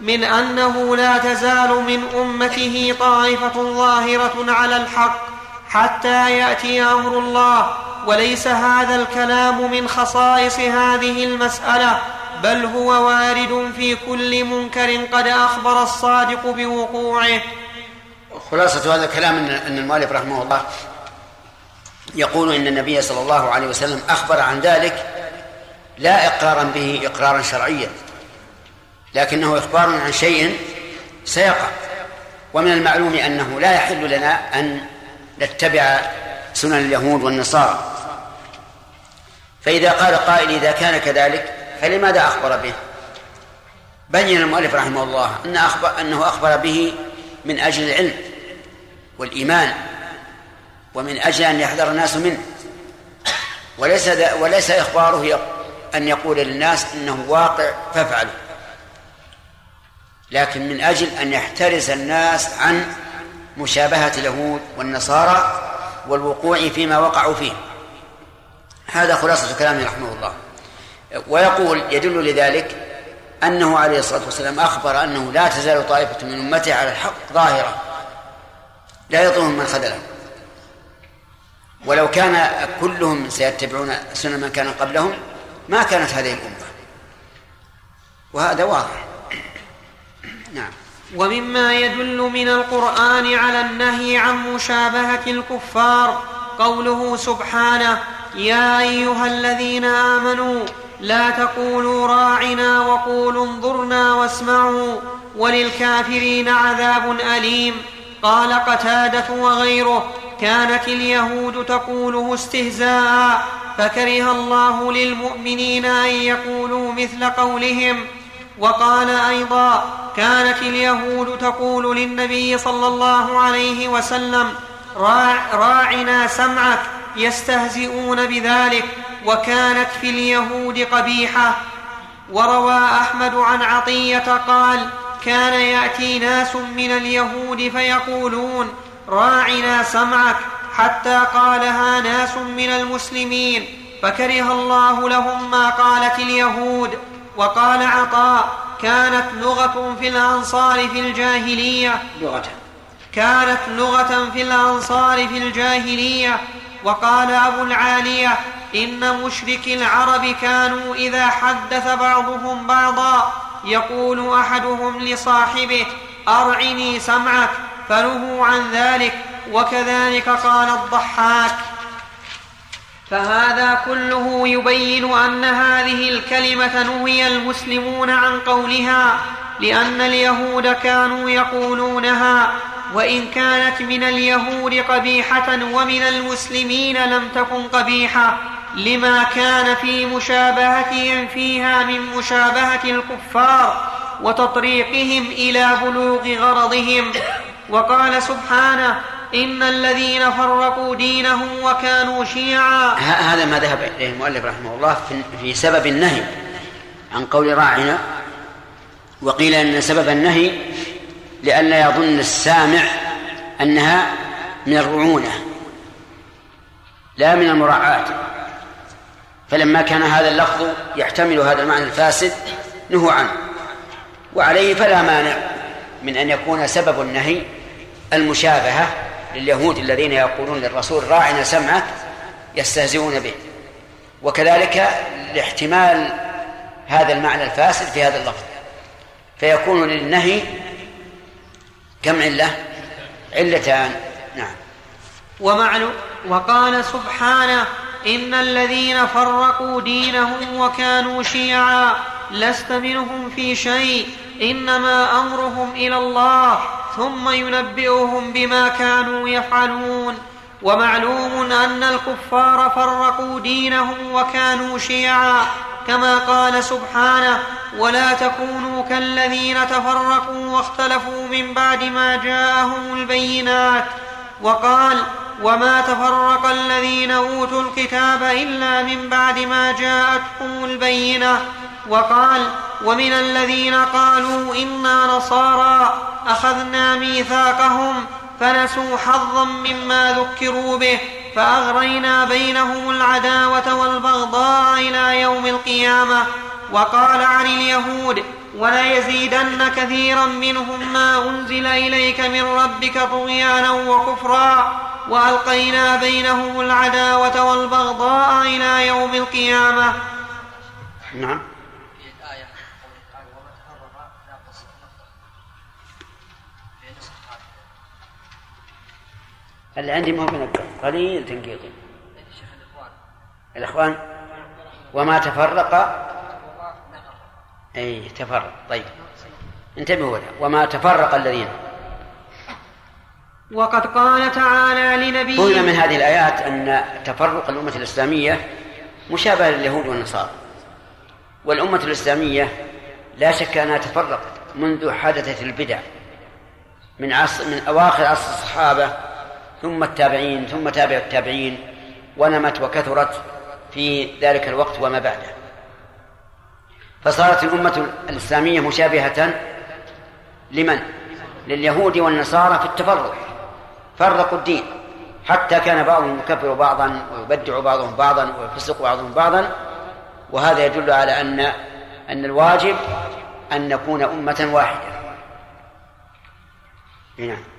من أنه لا تزال من أمته طائفة ظاهرة على الحق حتى يأتي أمر الله. وليس هذا الكلام من خصائص هذه المسألة بل هو وارد في كل منكر قد أخبر الصادق بوقوعه. خلاصه هذا الكلام إن المؤلف رحمه الله يقول إن النبي صلى الله عليه وسلم أخبر عن ذلك لا إقرارا به إقرارا شرعيا. لكنه إخبار عن شيء سيقع. ومن المعلوم أنه لا يحل لنا أن نتبع سنن اليهود والنصارى. فإذا قال قائل إذا كان كذلك فلماذا أخبر به؟ بين المؤلف رحمه الله أن أخبر أنه أخبر به من أجل العلم والإيمان ومن أجل أن يحذر الناس منه. وليس وليس إخباره أن يقول للناس إنه واقع فافعلوا. لكن من أجل أن يحترز الناس عن مشابهة اليهود والنصارى والوقوع فيما وقعوا فيه. هذا خلاصة كلامه رحمه الله. ويقول يدل لذلك أنه عليه الصلاة والسلام أخبر أنه لا تزال طائفة من أمته على الحق ظاهرة. لا يضرهم من خذلهم. ولو كان كلهم سيتبعون سنن من كان قبلهم ما كانت هذه الأمة. وهذا واضح. نعم. ومما يدل من القرآن على النهي عن مشابهة الكفار قوله سبحانه يا أيها الذين آمنوا لا تقولوا راعنا وقولوا انظرنا واسمعوا وللكافرين عذاب أليم. قال قتادة وغيره كانت اليهود تقوله استهزاء فكره الله للمؤمنين أن يقولوا مثل قولهم. وقال أيضا كانت اليهود تقول للنبي صلى الله عليه وسلم راع راعنا سمعك يستهزئون بذلك وكانت في اليهود قبيحة. وروى أحمد عن عطية قال كان يأتي ناس من اليهود فيقولون راعنا سمعك حتى قالها ناس من المسلمين فكره الله لهم ما قالت اليهود. وقال عطاء كانت لغة في الأنصار في الجاهلية. لغة. كانت لغة في الأنصار في الجاهلية. وقال أبو العالية إن مشركي العرب كانوا إذا حدث بعضهم بعضا يقول أحدهم لصاحبه أرعني سمعك فنهوا عن ذلك وكذلك قال الضحاك. فهذا كله يبين أن هذه الكلمة نهي المسلمون عن قولها لأن اليهود كانوا يقولونها وإن كانت من اليهود قبيحة ومن المسلمين لم تكن قبيحة لما كان في مشابهتهم فيها من مشابهة الكفار وتطريقهم إلى بلوغ غرضهم. وقال سبحانه إن الذين فرقوا دينهم وكانوا شيعا. هذا ما ذهب إليه المؤلف رحمه الله في سبب النهي عن قول راعنا وقيل أن سبب النهي لئلا يظن السامع أنها من الرعونة لا من المراعاة. فلما كان هذا اللفظ يحتمل هذا المعنى الفاسد نهوا عنه. وعليه فلا مانع من أن يكون سبب النهي المشابهة لليهود الذين يقولون للرسول راعنا سمعك يستهزئون به وكذلك لاحتمال هذا المعنى الفاسد في هذا اللفظ. فيكون للنهي كم علة علتان. نعم. ومعلو وقال سبحانه إن الذين فرقوا دينهم وكانوا شيعا لست منهم في شيء. إنما أمرهم إلى الله ثم ينبئهم بما كانوا يفعلون ومعلوم أن الكفار فرقوا دينهم وكانوا شيعا كما قال سبحانه ولا تكونوا كالذين تفرقوا واختلفوا من بعد ما جاءهم البينات وقال وما تفرق الذين أوتوا الكتاب إلا من بعد ما جاءتهم البينة وقال ومن الذين قالوا إنا نصارى أخذنا ميثاقهم فنسوا حظا مما ذكروا به فأغرينا بينهم العداوة والبغضاء إلى يوم القيامة. وقال عن اليهود وليزيدن كثيرا منهم ما أنزل إليك من ربك طغيانا وكفرا وألقينا بينهم العداوة والبغضاء إلى يوم القيامة. نعم. اللي عندي ما هو منقط قليل تنقيط الإخوان؟ وما تفرق؟ أي تفرق. طيب. انتبهوا له وما تفرق الذين؟ وقد قال تعالى لنبيه قلنا من هذه الآيات أن تفرق الأمة الإسلامية مشابه لليهود والنصارى. والأمة الإسلامية لا شك أنها تفرقت منذ حدثت البدع. من عصر من أواخر عصر الصحابة ثم التابعين ثم تابع التابعين ونمت وكثرت في ذلك الوقت وما بعده. فصارت الأمة الإسلامية مشابهة لمن؟ لليهود والنصارى في التفرق. فرقوا الدين. حتى كان بعضهم يكفر بعضا ويبدع بعضهم بعضا ويفسق بعضهم بعضا. وهذا يدل على أن أن الواجب أن نكون أمة واحدة. نعم.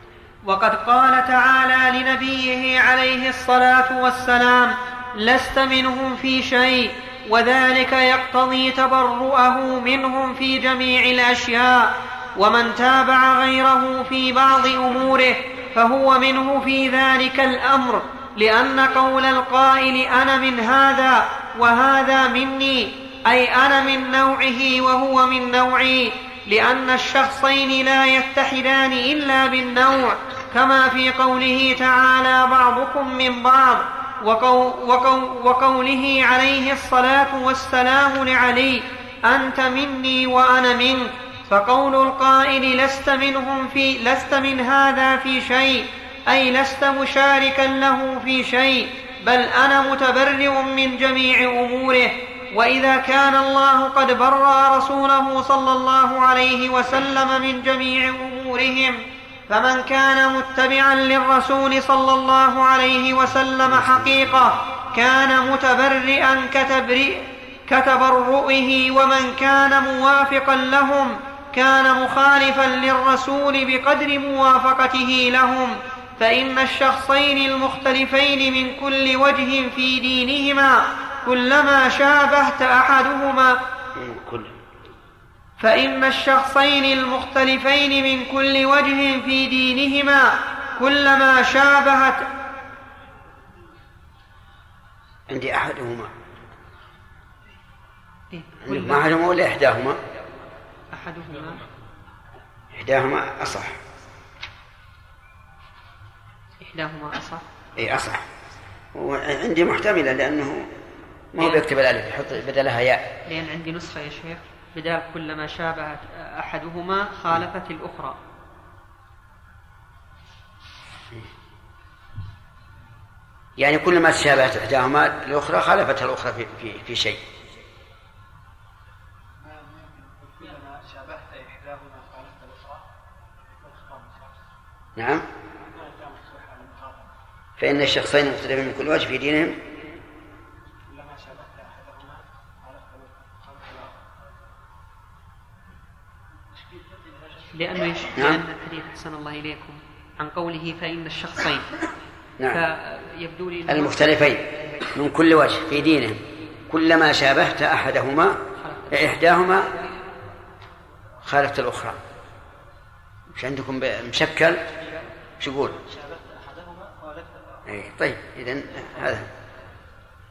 وقد قال تعالى لنبيه عليه الصلاة والسلام لست منهم في شيء وذلك يقتضي تبرؤه منهم في جميع الأشياء. ومن تابع غيره في بعض أموره فهو منه في ذلك الأمر لأن قول القائل أنا من هذا وهذا مني أي أنا من نوعه وهو من نوعي لأن الشخصين لا يتحدان إلا بالنوع. كما في قوله تعالى بعضكم من بعض وقو وقو وقوله عليه الصلاة والسلام لعلي أنت مني وأنا منك فقول القائل لست منهم في لست من هذا في شيء أي لست مشاركا له في شيء بل أنا متبرئ من جميع أموره وإذا كان الله قد برأ رسوله صلى الله عليه وسلم من جميع أمورهم فمن كان متبعا للرسول صلى الله عليه وسلم حقيقة كان متبرئا كتبرئ كتبرؤه ومن كان موافقا لهم كان مخالفا للرسول بقدر موافقته لهم. فإن الشخصين المختلفين من كل وجه في دينهما كلما شابهت أحدهما فإن الشخصين المختلفين من كل وجه في دينهما كلما شابهت. عندي أحدهما. إيه؟ أحدهما ولا إحداهما؟ أحدهما. إحداهما أصح. إحداهما أصح. إي أصح. وعندي محتملة لأنه ما هو بيكتب الألف يحط بدلها ياء. لأن عندي نسخة يا شيخ. بدال كلما شابهت أحدهما خالفت الأخرى. يعني كلما تشابهت إحداهما الأخرى خالفتها الأخرى في, في, في شيء. نعم. فإن الشخصين مختلفين من كل وجه في دينهم لأنه يش... نعم. لأن الحديث أحسن الله إليكم. عن قوله فإن الشخصين. نعم. فيبدو لي المختلفين من كل وجه في دينهم كلما شابهت أحدهما إحداهما خالفت الأخرى. مش عندكم مشكل؟ شو يقول؟ أي طيب إذا هذا.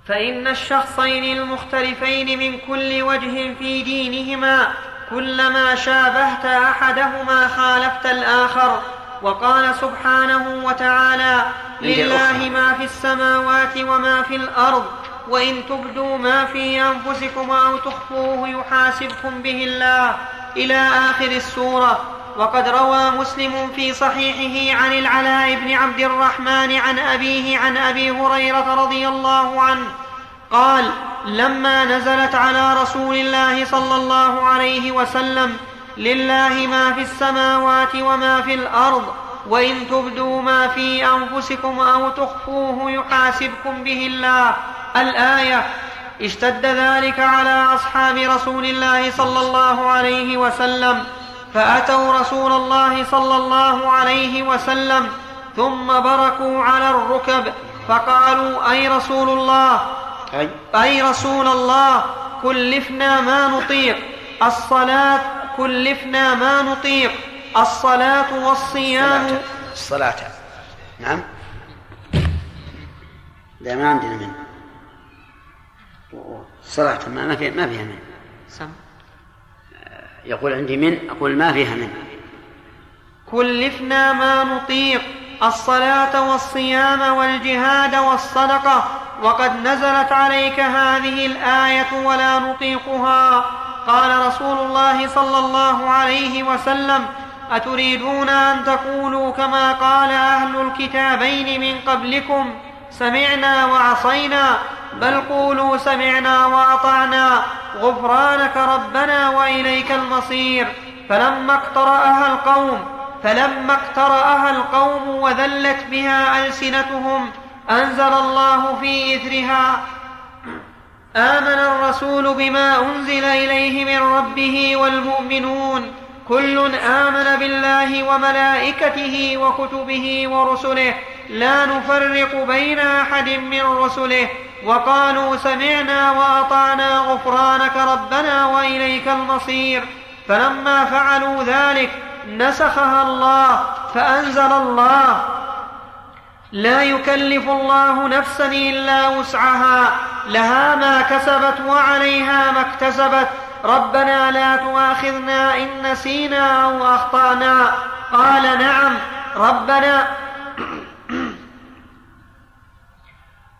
فإن الشخصين المختلفين من كل وجه في دينهما كلما شابهت أحدهما خالفت الآخر وقال سبحانه وتعالى لله ما في السماوات وما في الأرض وإن تبدوا ما في أنفسكم أو تخفوه يحاسبكم به الله. إلى آخر السورة. وقد روى مسلم في صحيحه عن العلاء بن عبد الرحمن عن أبيه عن أبي هريرة رضي الله عنه قال لما نزلت على رسول الله صلى الله عليه وسلم لله ما في السماوات وما في الأرض وإن تبدوا ما في أنفسكم أو تخفوه يحاسبكم به الله. الآية اشتد ذلك على أصحاب رسول الله صلى الله عليه وسلم فأتوا رسول الله صلى الله عليه وسلم ثم بركوا على الركب فقالوا أي رسول الله؟ أي. أي رسول الله كلفنا ما نطيق. الصلاة كلفنا ما نطيق. الصلاة والصيام. الصلاة. الصلاة. نعم. لا ما عندنا من الصلاة ما ما فيها ما فيها من سم. يقول عندي من أقول ما فيها من كلفنا ما نطيق. الصلاة والصيام والجهاد والصدقة وقد نزلت عليك هذه الآية ولا نطيقها. قال رسول الله صلى الله عليه وسلم أتريدون أن تقولوا كما قال أهل الكتابين من قبلكم سمعنا وعصينا بل قولوا سمعنا وأطعنا. غفرانك ربنا وإليك المصير. فلما اقترأها القوم فلما اقترأها القوم وذلت بها ألسنتهم أنزل الله في إثرها. آمن الرسول بما أنزل إليه من ربه والمؤمنون. كل آمن بالله وملائكته وكتبه ورسله. لا نفرق بين أحد من رسله. وقالوا سمعنا وأطعنا غفرانك ربنا وإليك المصير. فلما فعلوا ذلك نسخها الله فأنزل الله. لا يكلف الله نفسا إلا وسعها. لها ما كسبت وعليها ما اكتسبت. ربنا لا تؤاخذنا إن نسينا أو أخطأنا. قال نعم ربنا.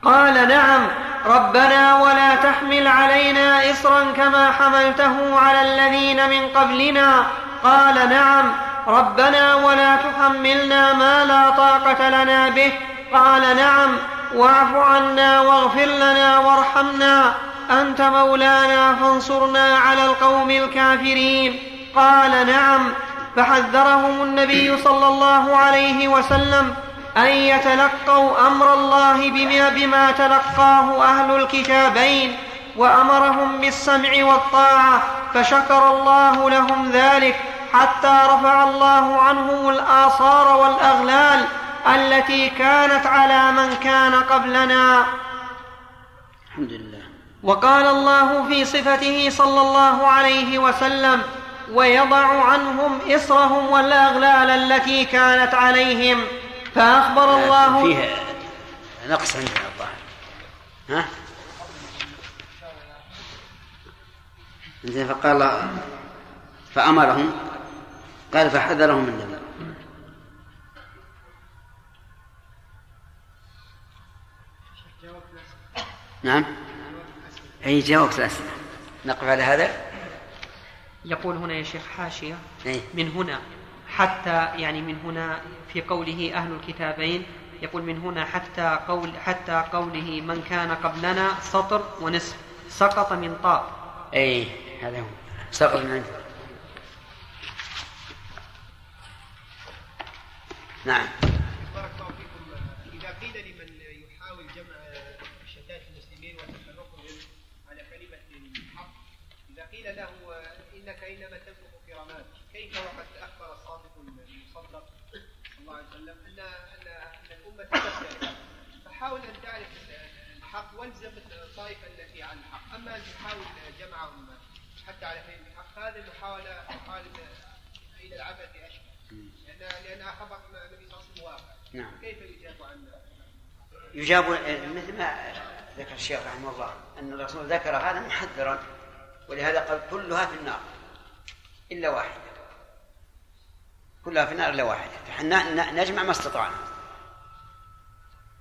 قال نعم ربنا ولا تحمل علينا اصرا كما حملته على الذين من قبلنا. قال نعم ربنا ولا تحملنا ما لا طاقة لنا به. قال نعم واعف عنا واغفر لنا وارحمنا. أنت مولانا فانصرنا على القوم الكافرين. قال نعم فحذرهم النبي صلى الله عليه وسلم أن يتلقوا أمر الله بما, بما تلقاه أهل الكتابين وأمرهم بالسمع والطاعة فشكر الله لهم ذلك. حتى رفع الله عنهم الاثار والأغلال التي كانت على من كان قبلنا. الحمد لله. وقال الله في صفته صلى الله عليه وسلم ويضع عنهم إصرهم والأغلال التي كانت عليهم فأخبر الله فيه نقص عندنا الظاهر. ها؟ عندنا فقال فأمرهم قال فحذرهم النبي نعم. أي جاوبت الأسئلة. نقف على هذا. يقول هنا يا شيخ حاشية أي من هنا حتى يعني من هنا في قوله أهل الكتابين يقول من هنا حتى قول حتى قوله من كان قبلنا سطر ونصف سقط من طاء اي هذا هو. سقط من عندك نعم بارك الله فيكم إذا قيل لمن يحاول جمع شتات المسلمين وتفرقهم على كلمة الحق إذا قيل له إنك إنما تنفخ في رماد كيف وقد أخبر الصادق المصدق صلى الله عليه وسلم أن أن أن الأمة تفترق فحاول أن تعرف الحق والزم الطائفة التي على الحق أما أن تحاول جمعهم حتى على فهم الحق هذه المحاولة محاولة إلى العبث أشبه لأن لأنها خبر النبي صلى الله عليه وسلم واقع نعم. كيف يجاب عن يجاب مثل ما ذكر الشيخ رحمه الله أن الرسول ذكر هذا محذرا ولهذا قال كلها في النار إلا واحدة. كلها في النار إلا واحدة. فحنا نجمع ما استطعنا.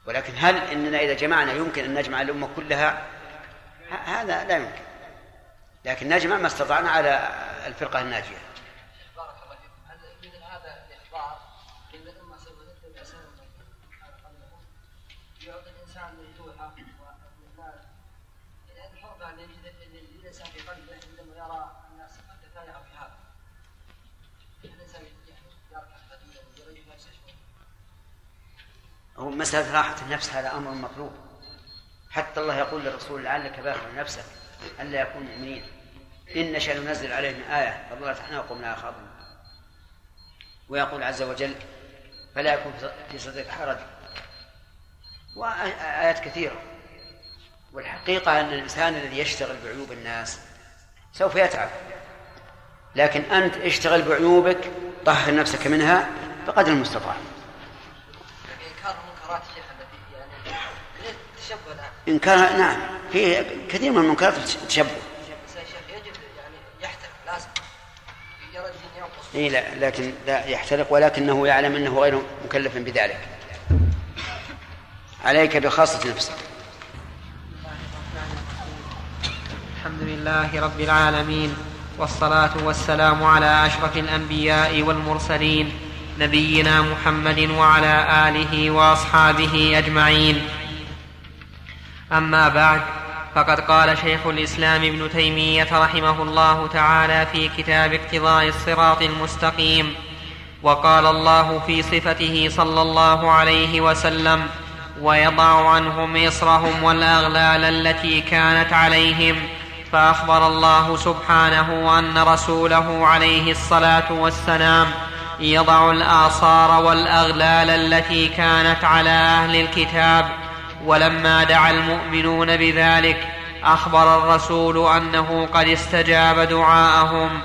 ولكن هل إننا إذا جمعنا يمكن أن نجمع الأمة كلها؟ هذا لا يمكن. لكن نجمع ما استطعنا على الفرقة الناجية. هو مسألة راحة النفس هذا أمر مطلوب. حتى الله يقول للرسول لعلك باخر نفسك ألا يكون مؤمنين. إن نشأ ننزل عليهم آية فضلت عنها وقمنا أخاذنا ويقول عز وجل فلا يكون في صدرك حرج. وآيات كثيرة. والحقيقة أن الإنسان الذي يشتغل بعيوب الناس سوف يتعب. لكن أنت اشتغل بعيوبك طهر نفسك منها بقدر المستطاع انكار المنكرات الشيخ التي يعني ليه الان إنكار نعم في كثير من المنكرات تشبه إيه لا لكن لا يحترق ولكنه يعلم أنه غير مكلف بذلك. عليك بخاصة نفسك. الحمد لله رب العالمين والصلاة والسلام على أشرف الأنبياء والمرسلين نبينا محمد وعلى آله وأصحابه أجمعين. أما بعد فقد قال شيخ الإسلام ابن تيمية رحمه الله تعالى في كتاب اقتضاء الصراط المستقيم وقال الله في صفته صلى الله عليه وسلم ويضع عنهم إصرهم والأغلال التي كانت عليهم فأخبر الله سبحانه أن رسوله عليه الصلاة والسلام يضع الآثار والأغلال التي كانت على أهل الكتاب ولما دعا المؤمنون بذلك أخبر الرسول أنه قد استجاب دعاءهم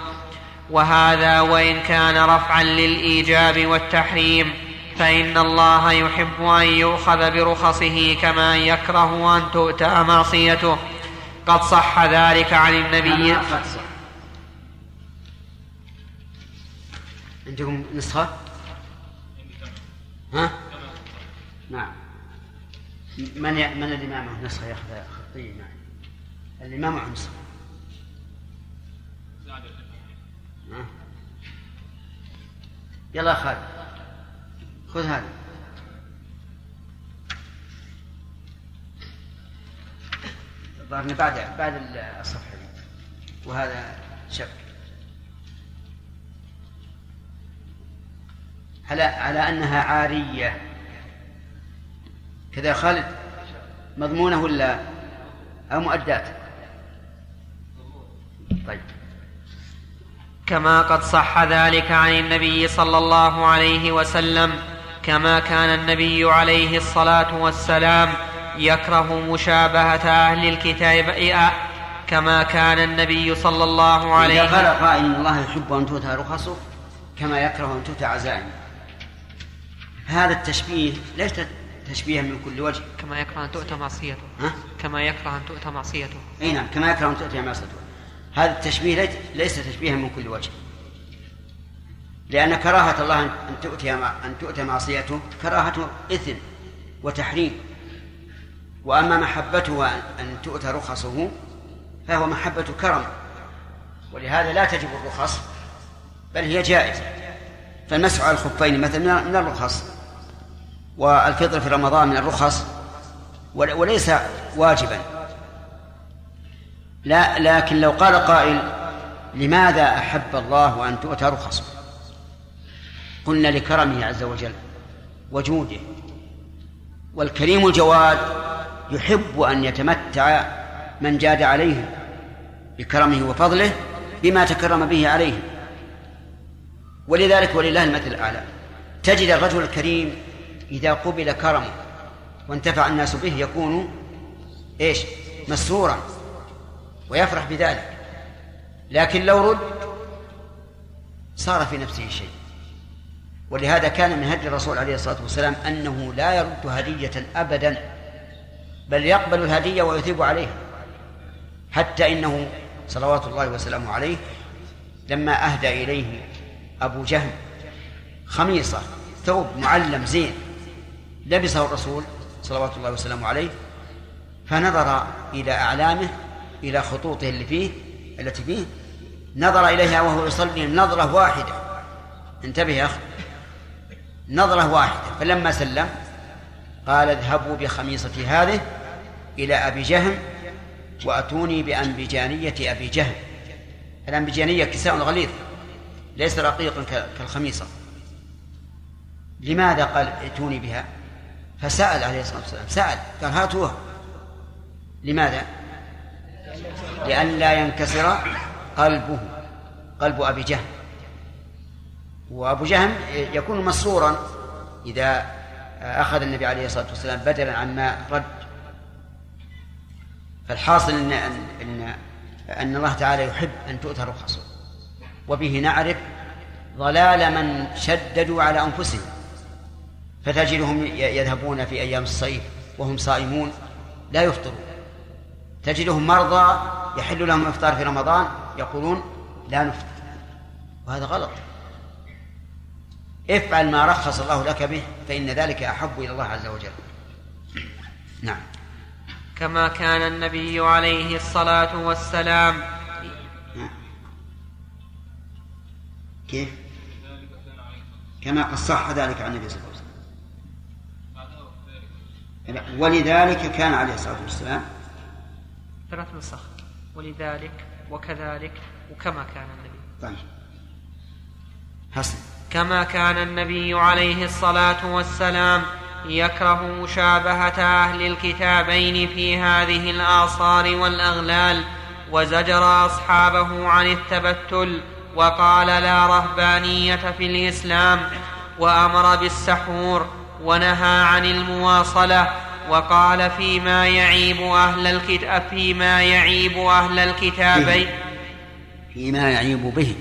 وهذا وإن كان رفعا للإيجاب والتحريم فإن الله يحب أن يؤخذ برخصه كما يكره أن تؤتى معصيته قد صح ذلك عن النبي. عندكم نسخة؟ ها؟ نعم من ي... من اللي ما معه نسخة ياخذ خطية معي اللي ما معه نسخة. ها؟ يلا خالد خذ هذا. ظهرني بعد بعد الصفحة دي. وهذا شك على على أنها عارية. كذا خالد مضمونة ولا؟ أو مؤدات؟ طيب. كما قد صح ذلك عن النبي صلى الله عليه وسلم كما كان النبي عليه الصلاة والسلام يكره مشابهة أهل الكتاب كما كان النبي صلى الله إذا عليه قال قائل إن الله يحب أن تؤتى رخصه كما يكره أن تؤتى عزائمه. هذا التشبيه ليس تشبيها من كل وجه. كما يكره أن تؤتى معصيته. ها؟ كما يكره أن تؤتى معصيته. أي نعم كما يكره أن تؤتي معصيته. هذا التشبيه ليس- تشبيها من كل وجه. لأن كراهة الله أن أن تؤتي مع- أن تؤتى معصيته كراهة إثم وتحريم. وأما محبته أن أن تؤتى رخصه فهو محبة كرم. ولهذا لا تجب الرخص بل هي جائزة. فالمسح على الخفين مثلا من الرخص. والفطر في رمضان من الرخص وليس واجبا. لا لكن لو قال قائل لماذا أحب الله أن تؤتى رخصه؟ قلنا لكرمه عز وجل وجوده. والكريم الجواد يحب أن يتمتع من جاد عليه بكرمه وفضله بما تكرم به عليه. ولذلك ولله المثل الأعلى. تجد الرجل الكريم إذا قبل كرمه وانتفع الناس به يكون إيش؟ مسرورا ويفرح بذلك. لكن لو رد صار في نفسه شيء. ولهذا كان من هدي الرسول عليه الصلاة والسلام أنه لا يرد هدية ابدا بل يقبل الهدية ويثيب عليها. حتى إنه صلوات الله وسلامه عليه لما أهدى إليه أبو جهم خميصة ثوب معلم زين لبسه الرسول صلوات الله وسلامه عليه فنظر إلى أعلامه إلى خطوطه اللي فيه التي فيه نظر إليها وهو يصلي نظرة واحدة. انتبه يا أخي. نظرة واحدة. فلما سلم قال اذهبوا بخميصتي هذه إلى أبي جهم وأتوني بأنبجانية أبي جهم. الأنبجانية كساء غليظ ليس رقيقا كالخميصة. لماذا قال ائتوني بها؟ فسأل عليه الصلاة والسلام. سأل. قال هاتوها لماذا؟ لئلا ينكسر قلبه قلب أبي جهم وأبو جهم يكون مسرورا إذا أخذ النبي عليه الصلاة والسلام بدلا عما رد. فالحاصل أن أن أن الله تعالى يحب أن تؤتى رخصه وبه نعرف ضلال من شددوا على أنفسهم. فتجدهم يذهبون في أيام الصيف وهم صائمون لا يفطرون. تجدهم مرضى يحل لهم الإفطار في رمضان يقولون لا نفطر. وهذا غلط. افعل ما رخص الله لك به فإن ذلك أحب إلى الله عز وجل. نعم. كما كان النبي عليه الصلاة والسلام. كيف؟ كما قد صح ذلك عن النبي صلى الله عليه وسلم. ولذلك كان عليه الصلاة والسلام ثلاث نسخ ولذلك وكذلك وكما كان النبي. طيب. حسن. كما كان النبي عليه الصلاة والسلام يكره مشابهة أهل الكتابين في هذه الآثار والأغلال وزجر أصحابه عن التبتل وقال لا رهبانية في الإسلام وأمر بالسحور ونهى عن المواصلة وقال فيما يعيب أهل الكتاب فيما يعيب أهل الكتابين. فيما يعيب به.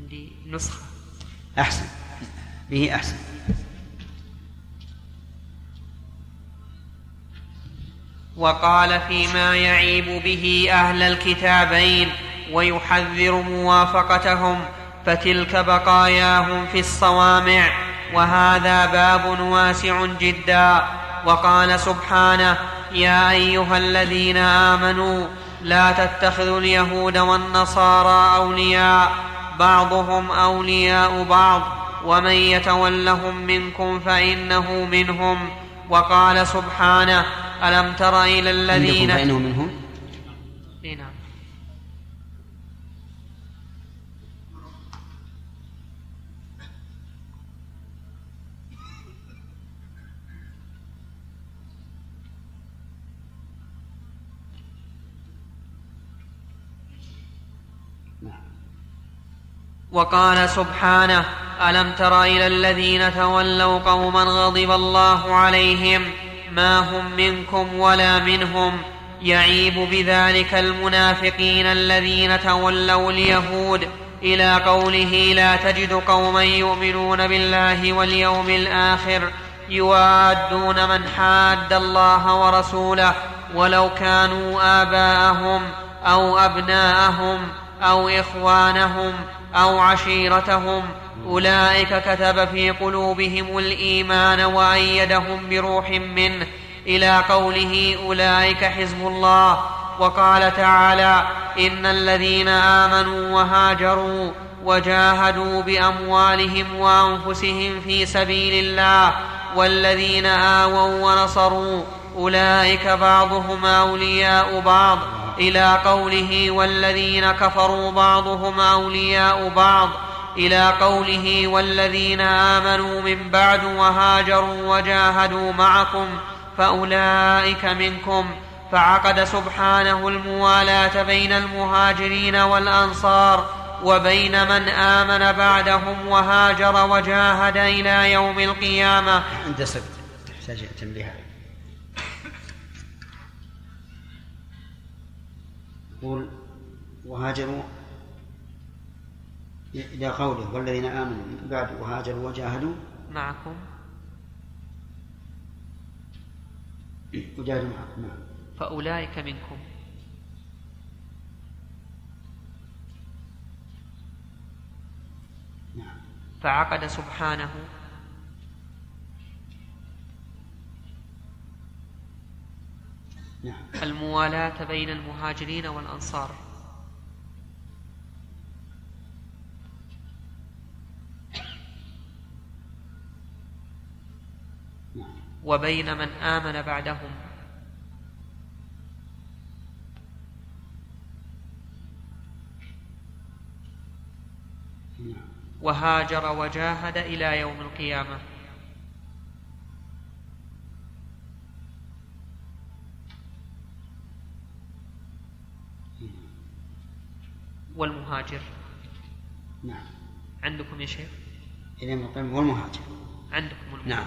عندي نسخة. أحسن. به أحسن. وقال فيما يعيب به أهل الكتابين ويحذر موافقتهم فتلك بقاياهم في الصوامع. وهذا باب واسع جدا. وقال سبحانه يا أيها الذين آمنوا لا تتخذوا اليهود والنصارى أولياء بعضهم أولياء بعض. ومن يتولهم منكم فإنه منهم. وقال سبحانه ألم تر إلى الذين فإنه منهم نعم وقال سبحانه ألم تر إلى الذين تولوا قوما غضب الله عليهم؟ ما هم منكم ولا منهم؟ يعيب بذلك المنافقين الذين تولوا اليهود. إلى قوله لا تجد قوما يؤمنون بالله واليوم الآخر يوادون من حاد الله ورسوله ولو كانوا آباءهم أو أبناءهم أو إخوانهم أو عشيرتهم أولئك كتب في قلوبهم الإيمان وأيدهم بروح منه. إلى قوله أولئك حزب الله وقال تعالى إن الذين آمنوا وهاجروا وجاهدوا بأموالهم وأنفسهم في سبيل الله والذين آووا ونصروا أولئك بعضهم أولياء بعض. إلى قوله والذين كفروا بعضهم أولياء بعض. إلى قوله والذين آمنوا من بعد وهاجروا وجاهدوا معكم فأولئك منكم. فعقد سبحانه الموالاه بين المهاجرين والأنصار وبين من آمن بعدهم وهاجر وجاهد إلى يوم القيامة. سكت تحتاج تنبيه. يقول وهاجروا إلى قوله والذين آمنوا من بعد وهاجروا وجاهدوا معكم. وجاهدوا معكم نعم. فأولئك منكم. نعم. فعقد سبحانه الموالاة بين المهاجرين والأنصار. نعم. وبين من آمن بعدهم. نعم. وهاجر وجاهد إلى يوم القيامة. والمهاجر. نعم. عندكم يا شيخ؟ إلى المقيم والمهاجر. عندكم المهاجر. نعم.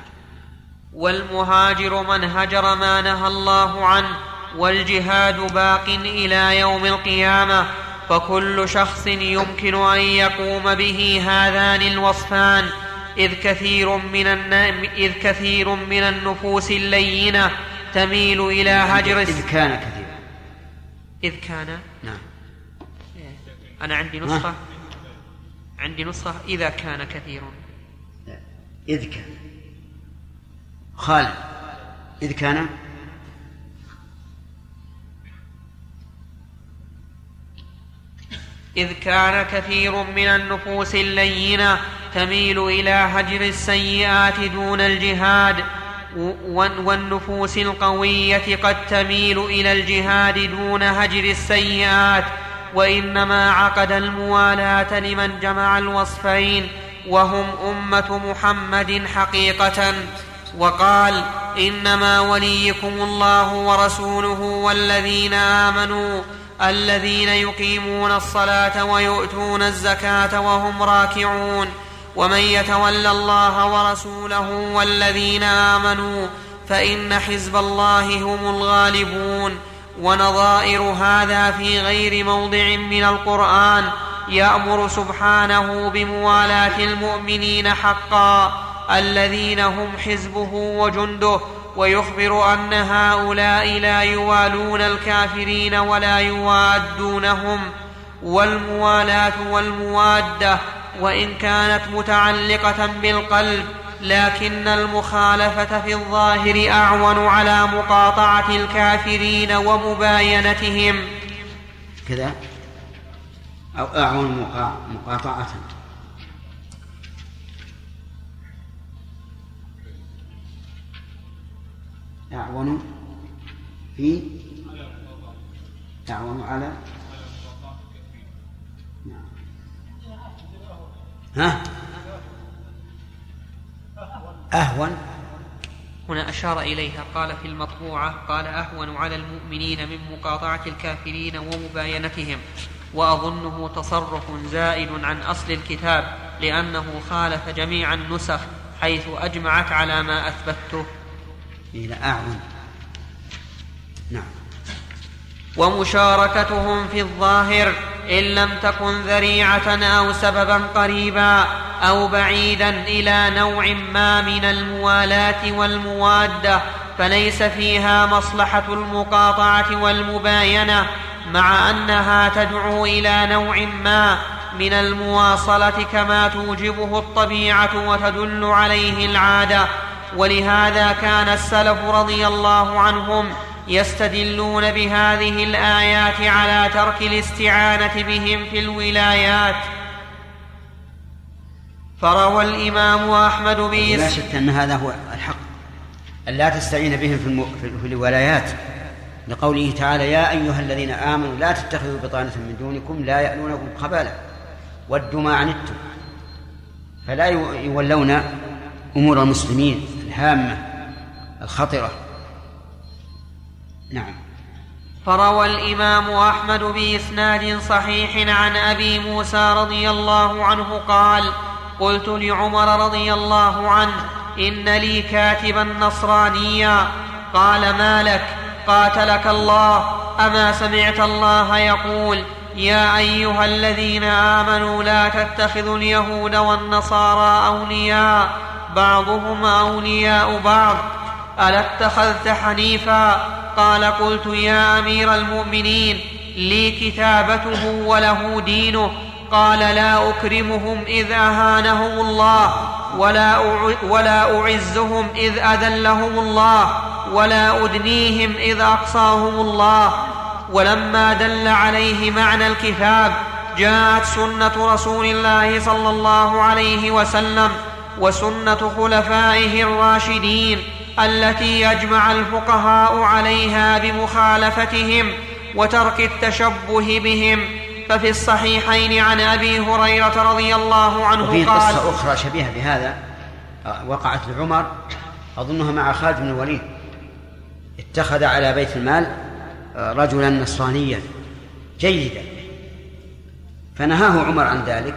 والمهاجر من هجر ما نهى الله عنه والجهاد باق إلى يوم القيامة فكل شخص يمكن أن يقوم به هذان الوصفان. إذ كثير من. إذ كثير من النفوس اللينة تميل إلى هجر إذ كان كثيرا. إذ كان أنا عندي نسخة. عندي نسخة. إذا كان كثير. إذ كان. خالد إذ كان؟ إذ كان كثير من النفوس اللينة تميل إلى هجر السيئات دون الجهاد. والنفوس القوية قد تميل إلى الجهاد دون هجر السيئات. وإنما عقد الموالاة لمن جمع الوصفين وهم أمة محمد حقيقة. وقال إنما وليكم الله ورسوله والذين آمنوا الذين يقيمون الصلاة ويؤتون الزكاة وهم راكعون. ومن يتول الله ورسوله والذين آمنوا فإن حزب الله هم الغالبون. ونظائر هذا في غير موضع من القرآن يأمر سبحانه بموالاة المؤمنين حقا الذين هم حزبه وجنده ويخبر أن هؤلاء لا يوالون الكافرين ولا يوادونهم والموالاة والموادة وإن كانت متعلقة بالقلب لكن المخالفة في الظاهر أعون على مقاطعة الكافرين ومباينتهم. كذا؟ أو أعون مقا- مقاطعة. أعون في؟ أعون على؟ نعم. ها؟ أهون. هنا أشار إليها قال في المطبوعة قال أهون على المؤمنين من مقاطعة الكافرين ومباينتهم وأظنه تصرف زائد عن أصل الكتاب لأنه خالف جميع النسخ حيث أجمعت على ما أثبته إلى أعون. نعم. ومشاركتهم في الظاهر إن لم تكن ذريعة أو سببا قريبا أو بعيدا إلى نوع ما من الموالاة والمواده فليس فيها مصلحة المقاطعة والمباينة مع أنها تدعو إلى نوع ما من المواصلة كما توجبه الطبيعة وتدل عليه العادة. ولهذا كان السلف رضي الله عنهم يستدلون بهذه الآيات على ترك الاستعانة بهم في الولايات. فروى الإمام أحمد لا بإس شك أن هذا هو الحق. أن لا تستعين بهم في. في- الولايات. لقوله تعالى يا أيها الذين آمنوا لا تتخذوا بطانة من دونكم لا يألونكم خبالا. ودوا ما عنتم. فلا يو- يولون أمور المسلمين الهامة الخطرة. نعم. فروى الإمام أحمد بإسناد صحيح عن أبي موسى رضي الله عنه قال قلت لعمر رضي الله عنه إن لي كاتبا نصرانيا. قال ما لك؟ قاتلك الله. أما سمعت الله يقول يا أيها الذين آمنوا لا تتخذوا اليهود والنصارى أولياء. بعضهم أولياء بعض. ألا اتخذت حنيفا؟ قال قلت يا أمير المؤمنين لي كتابته وله دينه. قال لا أكرمهم إذ أهانهم الله ولا ولا أعزهم إذ أذلهم الله ولا أدنيهم إذ أقصاهم الله. ولما دل عليه معنى الكتاب جاءت سنة رسول الله صلى الله عليه وسلم وسنة خلفائه الراشدين. التي يجمع الفقهاء عليها بمخالفتهم وترك التشبه بهم ففي الصحيحين عن أبي هريرة رضي الله عنه وفي قال قصة أخرى شبيهة بهذا وقعت لعمر أظنها مع خالد بن الوليد. اتخذ على بيت المال آه، رجلا نصرانيا جيدا. فنهاه عمر عن ذلك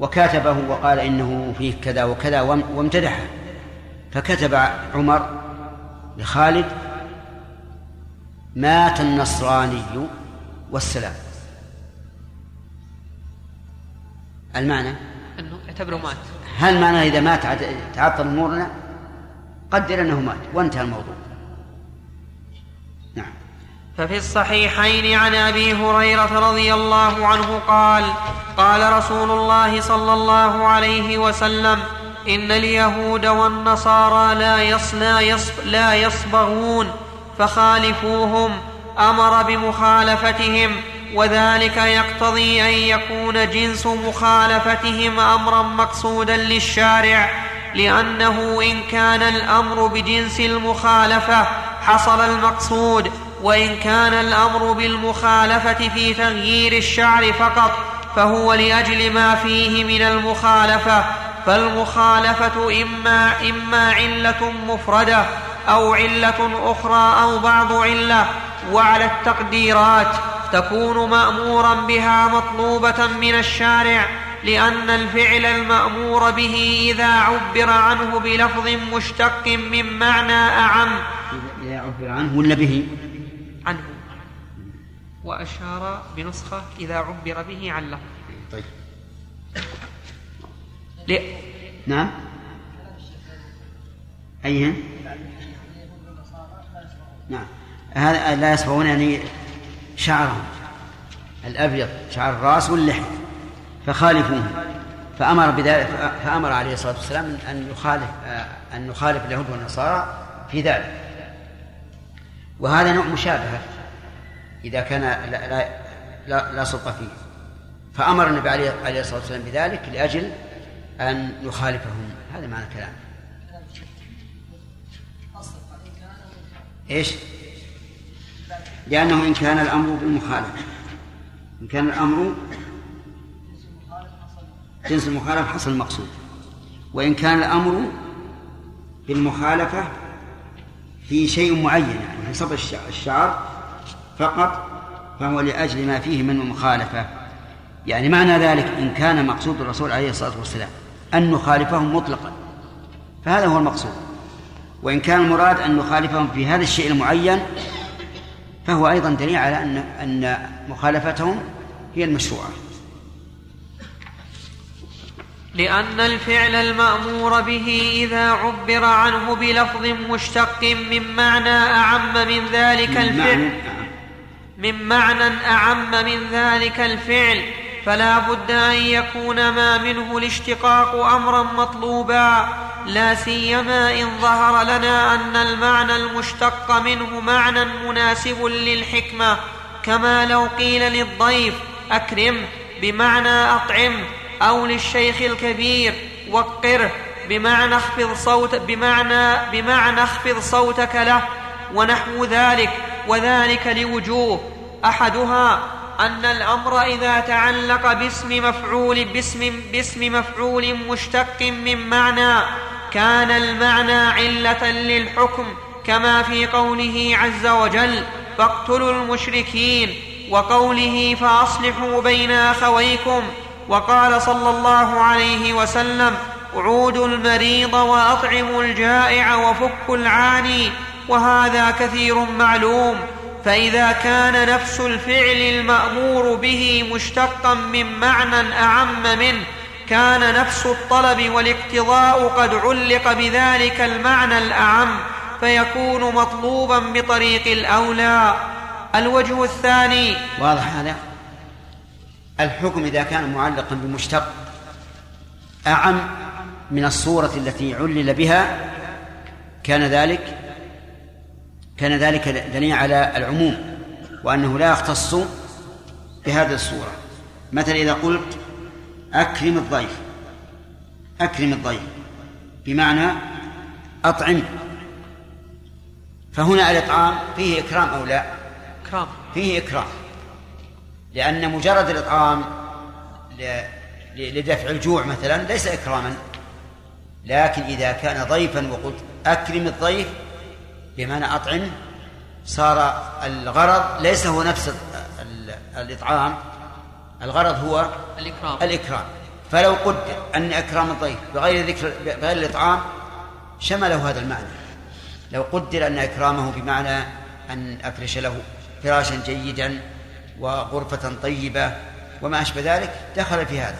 وكاتبه وقال إنه فيه كذا وكذا وام- وامتدحه. فكتب عمر لخالد مات النصراني والسلام. المعنى؟ أنه اعتبره مات. هل معنى إذا مات تعطل أمورنا؟ قدر أنه مات. وانتهى الموضوع. نعم. ففي الصحيحين عن أبي هريرة رضي الله عنه قال قال رسول الله صلى الله عليه وسلم إن اليهود والنصارى لا يص لا, يص لا يصبغون فخالفوهم أمر بمخالفتهم وذلك يقتضي أن يكون جنس مخالفتهم أمرا مقصودا للشارع لأنه إن كان الأمر بجنس المخالفة حصل المقصود وإن كان الأمر بالمخالفة في تغيير الشعر فقط فهو لأجل ما فيه من المخالفة. فالمخالفة إما إما علة مفردة أو علة أخرى أو بعض علة وعلى التقديرات تكون مأمورا بها مطلوبة من الشارع لأن الفعل المأمور به إذا عبر عنه بلفظ مشتق من معنى أعم. إذا عبر عنه ولا به؟ عنه. وأشار بنسخة إذا عبر به عن لفظ طيب. نعم. أيهن نعم. هذا لا يصبغون يعني شعرهم. الأبيض شعر الرأس واللحية فخالفوهم فأمر بذلك فأمر عليه الصلاة والسلام أن يخالف أن يخالف اليهود والنصارى في ذلك. وهذا نوع مشابهة. إذا كان لا لا لا, سلطة فيه. فأمر النبي عليه الصلاة والسلام بذلك لأجل أن يخالفهم. هذا معنى الكلام. إيش؟ لأنه إن كان الأمر بالمخالفة. إن كان الأمر جنس المخالفة حصل المقصود. وإن كان الأمر بالمخالفة في شيء معين يعني الشع- الشعر فقط فهو لأجل ما فيه من المخالفة يعني معنى ذلك إن كان مقصود الرسول عليه الصلاة والسلام. أن نخالفهم مطلقا. فهذا هو المقصود. وإن كان المراد أن نخالفهم في هذا الشيء المعين فهو أيضا دليل على أن أن مخالفتهم هي المشروعة. لأن الفعل المأمور به إذا عبر عنه بلفظ مشتق من معنى أعم من ذلك الفعل. من معنى أعم من ذلك الفعل. فلا بد أن يكون ما منه الاشتقاق أمرا مطلوبا لا سيما إن ظهر لنا أن المعنى المشتق منه معنى مناسب للحكمة. كما لو قيل للضيف أكرم بمعنى أطعم أو للشيخ الكبير وقره بمعنى اخفض صوت بمعنى بمعنى اخفض صوتك له ونحو ذلك وذلك لوجوه. أحدها أن الأمر إذا تعلق باسم مفعول باسم, باسم مفعول مشتق من معنى كان المعنى علة للحكم كما في قوله عز وجل فاقتلوا المشركين وقوله فأصلحوا بين أخويكم وقال صلى الله عليه وسلم عودوا المريض وأطعموا الجائع وفكوا العاني وهذا كثير معلوم. فإذا كان نفس الفعل المأمور به مشتقا من معنى أعم منه كان نفس الطلب والاقتضاء قد علق بذلك المعنى الأعم فيكون مطلوبا بطريق الأولى. الوجه الثاني. واضح هذا؟ الحكم إذا كان معلقا بمشتق أعم من الصورة التي علل بها كان ذلك كان ذلك دليل على العموم وأنه لا يختص بهذه الصورة. مثلا إذا قلت أكرم الضيف أكرم الضيف بمعنى أطعمه فهنا الإطعام فيه إكرام أو لا؟ إكرام. فيه إكرام لأن مجرد الإطعام لدفع الجوع مثلا ليس إكراما. لكن إذا كان ضيفا وقلت أكرم الضيف بمعنى أطعم صار الغرض ليس هو نفس الإطعام الغرض هو الإكرام. الإكرام. فلو قدر أن إكرام الضيف بغير ذكر بغير الإطعام شمله هذا المعنى. لو قدر أن إكرامه بمعنى أن أفرش له فراشا جيدا وغرفة طيبة وما أشبه ذلك دخل في هذا.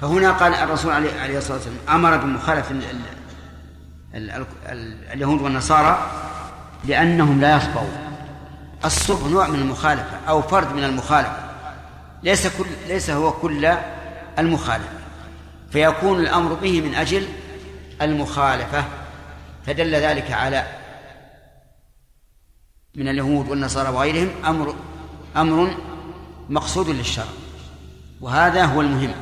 فهنا قال الرسول عليه الصلاة والسلام أمر بمخالفة اليهود والنصارى لأنهم لا يصبرون الصبر نوع من المخالفة أو فرد من المخالفة. ليس كل ليس هو كل المخالفة. فيكون الأمر به من أجل المخالفة. فدل ذلك على من اليهود والنصارى وغيرهم أمر أمر مقصود للشرع. وهذا هو المهم.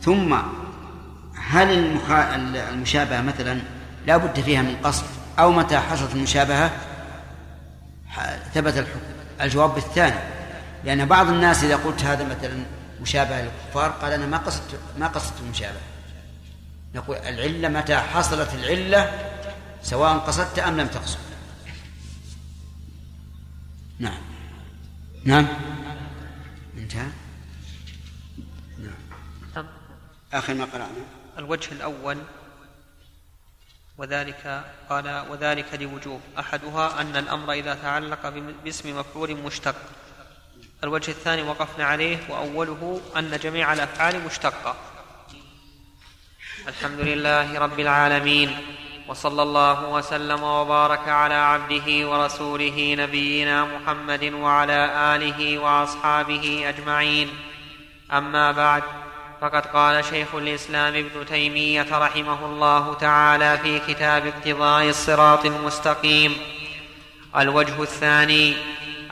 ثم هل المشابهة مثلا لا بد فيها من قصد. أو متى حصلت المشابهة؟ ثبت الحكم. الجواب بالثاني. لأن بعض الناس إذا قلت هذا مثلا مشابهة للكفار قال أنا ما قصدت ما قصدت المشابهة. نقول العلة متى حصلت العلة سواء قصدت أم لم تقصد. نعم. نعم. انتهى. نعم. آخر ما قرأنا. الوجه الأول. وذلك قال وذلك لوجوه أحدها أن الأمر إذا تعلق باسم مفعول مشتق. الوجه الثاني وقفنا عليه وأوله أن جميع الأفعال مشتقة. الحمد لله رب العالمين وصلى الله وسلم وبارك على عبده ورسوله نبينا محمد وعلى آله وأصحابه أجمعين. أما بعد فقد قال شيخ الإسلام ابن تيمية رحمه الله تعالى في كتاب اقتضاء الصراط المستقيم. الوجه الثاني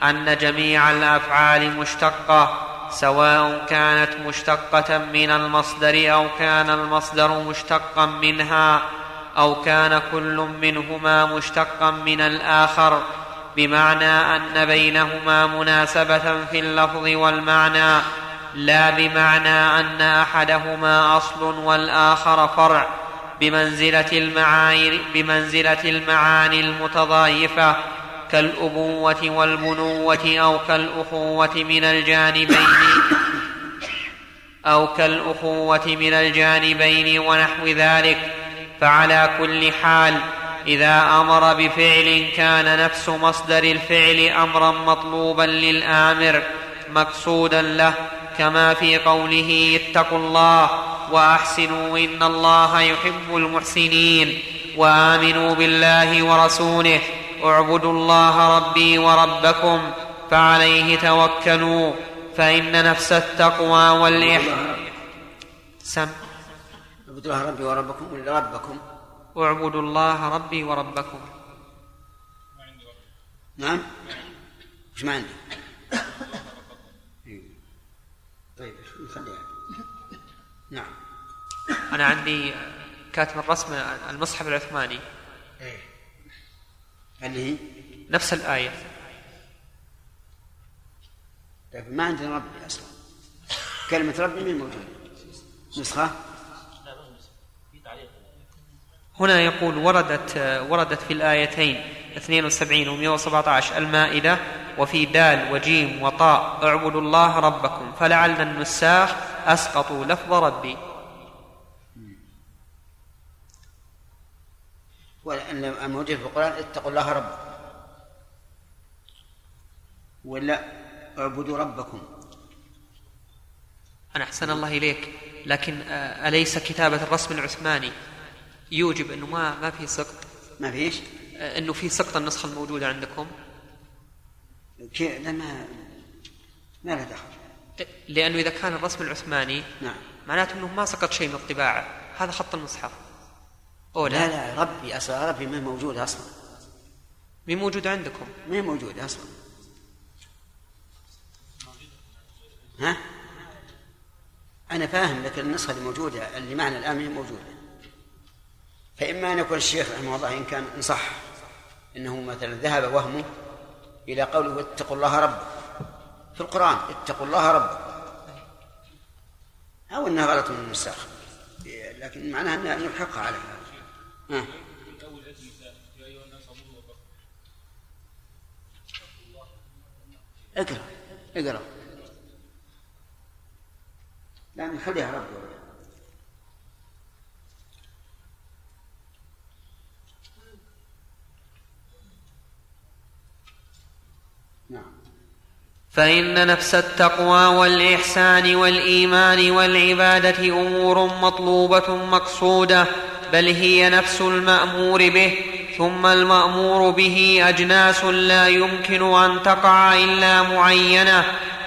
أن جميع الأفعال مشتقة سواء كانت مشتقة من المصدر أو كان المصدر مشتقا منها أو كان كل منهما مشتقا من الآخر بمعنى أن بينهما مناسبة في اللفظ والمعنى. لا بمعنى أن أحدهما أصل والآخر فرع بمنزلة المعاني بمنزلة المعاني المتضايفة كالأبوة والبنوة أو كالأخوة من الجانبين أو كالأخوة من الجانبين ونحو ذلك. فعلى كل حال إذا أمر بفعل كان نفس مصدر الفعل أمرا مطلوبا للآمر مقصودا له كما في قوله اتقوا الله وأحسنوا إن الله يحب المحسنين وآمنوا بالله ورسوله اعبدوا الله ربي وربكم فعليه توكلوا فإن نفس التقوى والإحسان سم. اعبدوا الله ربي وربكم ولا ربكم. اعبدوا الله ربي وربكم. نعم؟ إيش ما عندي؟ نخليها نعم. أنا عندي كاتب الرسم المصحف العثماني. إيه. اللي هي؟ نفس الآية. طيب ما عندنا ربي أصلا. كلمة ربي مين موجودة؟ نسخة؟ هنا يقول وردت وردت في الآيتين 72 و 117 المائدة وفي دال وجيم وطاء اعبدوا الله ربكم فلعل النساخ أسقطوا لفظ ربي. الموجود في القرآن اتقوا الله ربكم. ولا اعبدوا ربكم. أنا أحسن الله إليك. لكن آه، أليس كتابة الرسم العثماني؟ يوجب أنه ما ما في سقط. ما فيش؟ آه، أنه في سقط النسخة الموجودة عندكم. لا ما له دخل. لأنه إذا كان الرسم العثماني نعم. معناته أنه ما سقط شيء من الطباعة. هذا خط المصحف. أو لا. لا, لا ربي أصلا ربي ما هي موجودة أصلا. مين موجود عندكم؟ ما هي موجودة أصلا. ها؟ أنا فاهم لكن النسخة اللي موجودة اللي معنا الآن ما هي موجودة. فإما أن يكون الشيخ رحمه الله إن كان إن صح أنه مثلا ذهب وهمه إلى قوله اتقوا الله ربكم في القرآن اتقوا الله ربكم أو أنها غلط من النساخ. لكن معناها أن نلحقها على هذا ها. اقرأ. اقرأ. لا خليها رب نعم فإن نفس التقوى والإحسان والإيمان والعبادة أمور مطلوبة مقصودة بل هي نفس المأمور به ثم المأمور به أجناس لا يمكن أن تقع إلا معينة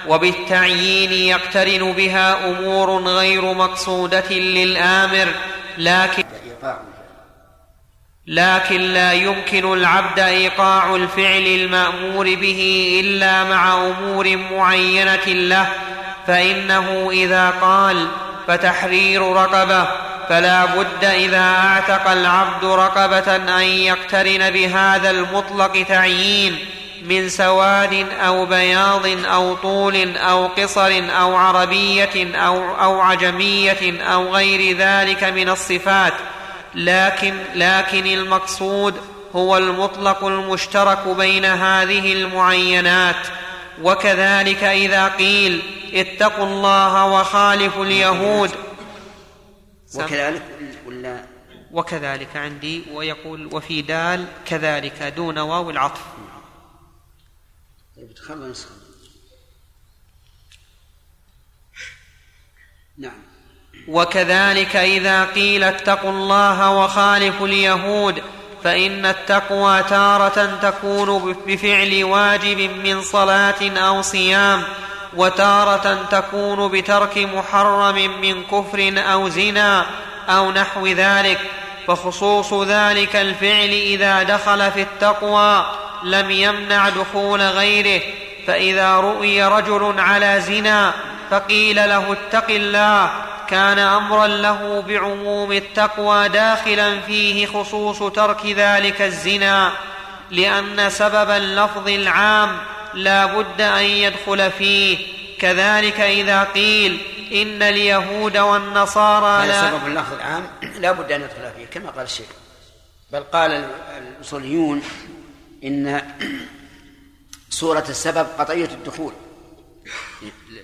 وبالتعيين يقترن بها أمور غير مقصودة للآمر لكن لكن لا يمكن العبد إيقاع الفعل المأمور به إلا مع أمور معينة له فإنه إذا قال فتحرير رقبة فلا بد إذا أعتق العبد رقبة أن يقترن بهذا المطلق تعيين من سواد أو بياض أو طول أو قصر أو عربية أو, أو عجمية أو غير ذلك من الصفات. لكن لكن المقصود هو المطلق المشترك بين هذه المعينات. وكذلك إذا قيل اتقوا الله وخالفوا اليهود. وكذلك ولا وكذلك عندي ويقول وفي دال كذلك دون واو العطف. طيب نعم. وكذلك إذا قيل اتقوا الله وخالفوا اليهود فإن التقوى تارة تكون بفعل واجب من صلاة أو صيام وتارة تكون بترك محرم من كفر أو زنا أو نحو ذلك. فخصوص ذلك الفعل إذا دخل في التقوى لم يمنع دخول غيره. فإذا رؤي رجل على زنا فقيل له اتق الله كان أمرا له بعموم التقوى داخلا فيه خصوص ترك ذلك الزنا لأن سبب اللفظ العام لا بد أن يدخل فيه. كذلك إذا قيل إن اليهود والنصارى لا سبب اللفظ العام لا بد أن ندخل فيه كما قال الشيخ. بل قال الأصوليون إن صورة السبب قطعية الدخول.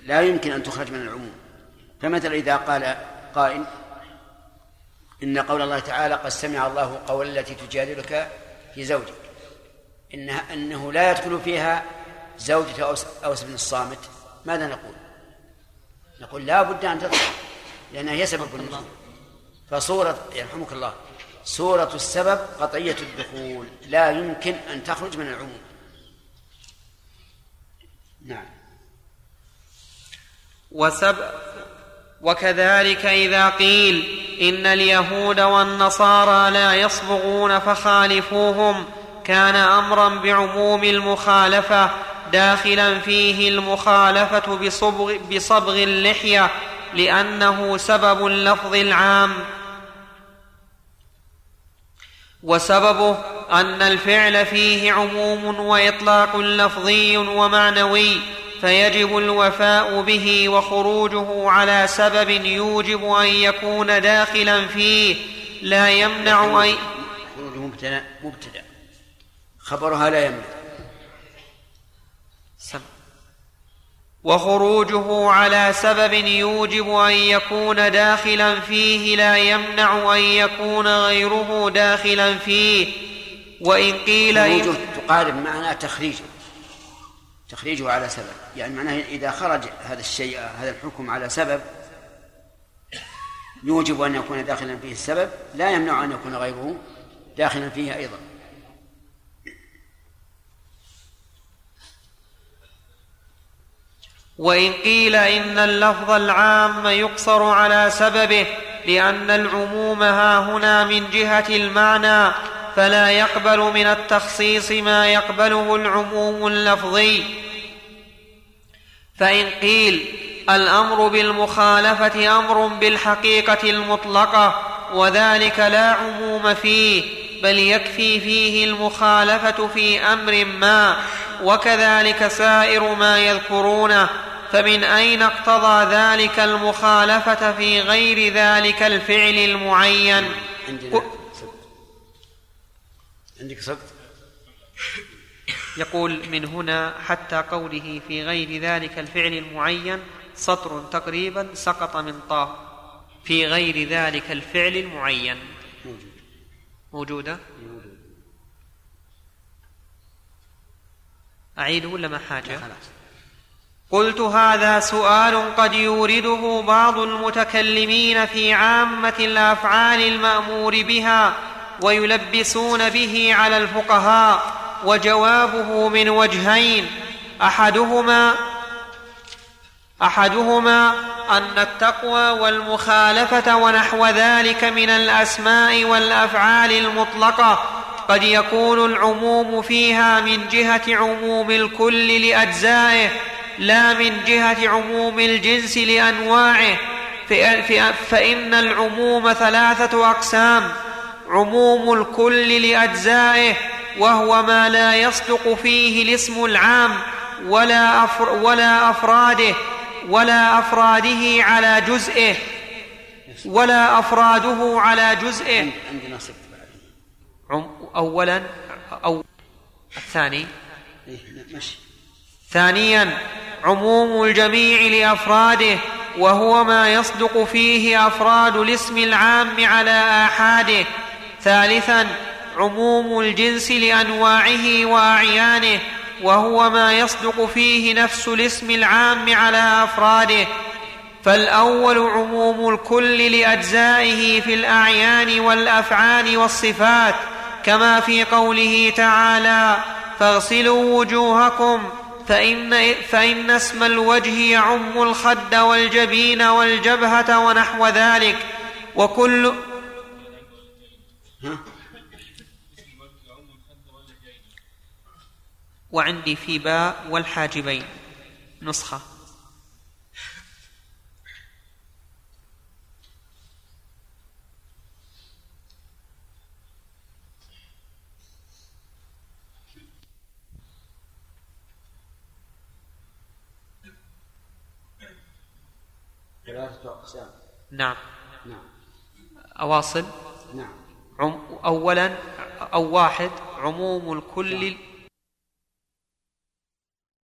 لا يمكن أن تخرج من العموم. فمثلا إذا قال قائل إن قول الله تعالى قد سمع الله قول التي تجادلك في زوجك. إنها أنه لا يدخل فيها زوجة أوس, بن الصامت. ماذا نقول؟ نقول لا بد أن تدخل لأنها هي سبب النزول فصورة يرحمك الله. صورة السبب قطعية الدخول. لا يمكن أن تخرج من العموم. نعم. وسب وكذلك إذا قيل إن اليهود والنصارى لا يصبغون فخالفوهم كان أمرا بعموم المخالفة داخلا فيه المخالفة بصبغ, بصبغ اللحية لأنه سبب اللفظ العام. وسببه أن الفعل فيه عموم وإطلاق لفظي ومعنوي فيجب الوفاء به وخروجه على سبب يوجب أن يكون داخلا فيه. لا يمنع أن خروجه مبتدا مبتدأ. خبرها لا يمنع. وخروجه على سبب يوجب أن يكون داخلا فيه. لا يمنع أن يكون غيره داخلا فيه. وإن قيل خروجه تقارب معنى تخريجه. تخريجه على سبب. يعني معناه إذا خرج هذا الشيء هذا الحكم على سبب يوجب أن يكون داخلا فيه السبب لا يمنع أن يكون غيره داخلا فيه أيضا. وإن قيل إن اللفظ العام يقصر على سببه لأن العموم ها هنا من جهة المعنى فلا يقبل من التخصيص ما يقبله العموم اللفظي. فإن قيل الأمر بالمخالفة أمر بالحقيقة المطلقة وذلك لا عموم فيه بل يكفي فيه المخالفة في أمر ما وكذلك سائر ما يذكرونه. فمن أين اقتضى ذلك المخالفة في غير ذلك الفعل المعين؟ عندك صدق؟ يقول من هنا حتى قوله في غير ذلك الفعل المعين سطر تقريبا سقط من طه. في غير ذلك الفعل المعين. موجود. موجودة؟ موجود. أعيده ولا ما حاجة؟ خلاص. قلت هذا سؤال قد يورده بعض المتكلمين في عامة الأفعال المأمور بها ويلبسون به على الفقهاء وجوابه من وجهين. أحدهما أحدهما أن التقوى والمخالفة ونحو ذلك من الأسماء والأفعال المطلقة قد يكون العموم فيها من جهة عموم الكل لأجزائه لا من جهة عموم الجنس لأنواعه. فإن العموم ثلاثة أقسام. عموم الكل لأجزائه وهو ما لا يصدق فيه الاسم العام ولا, أفر ولا أفراده ولا أفراده على جزئه ولا أفراده على جزئه. عندنا اولا أو الثاني. إيه ثانيا عموم الجميع لأفراده وهو ما يصدق فيه أفراد الاسم العام على آحاده. ثالثا عموم الجنس لأنواعه وأعيانه وهو ما يصدق فيه نفس الاسم العام على أفراده. فالأول عموم الكل لأجزائه في الأعيان والأفعال والصفات كما في قوله تعالى فاغسلوا وجوهكم فإن, فإن اسم الوجه يعم الخد والجبين والجبهة ونحو ذلك. وكل وعندي في باء والحاجبين. نسخة. ثلاثة أقسام نعم. نعم. أواصل. نعم أولا أو واحد عموم الكل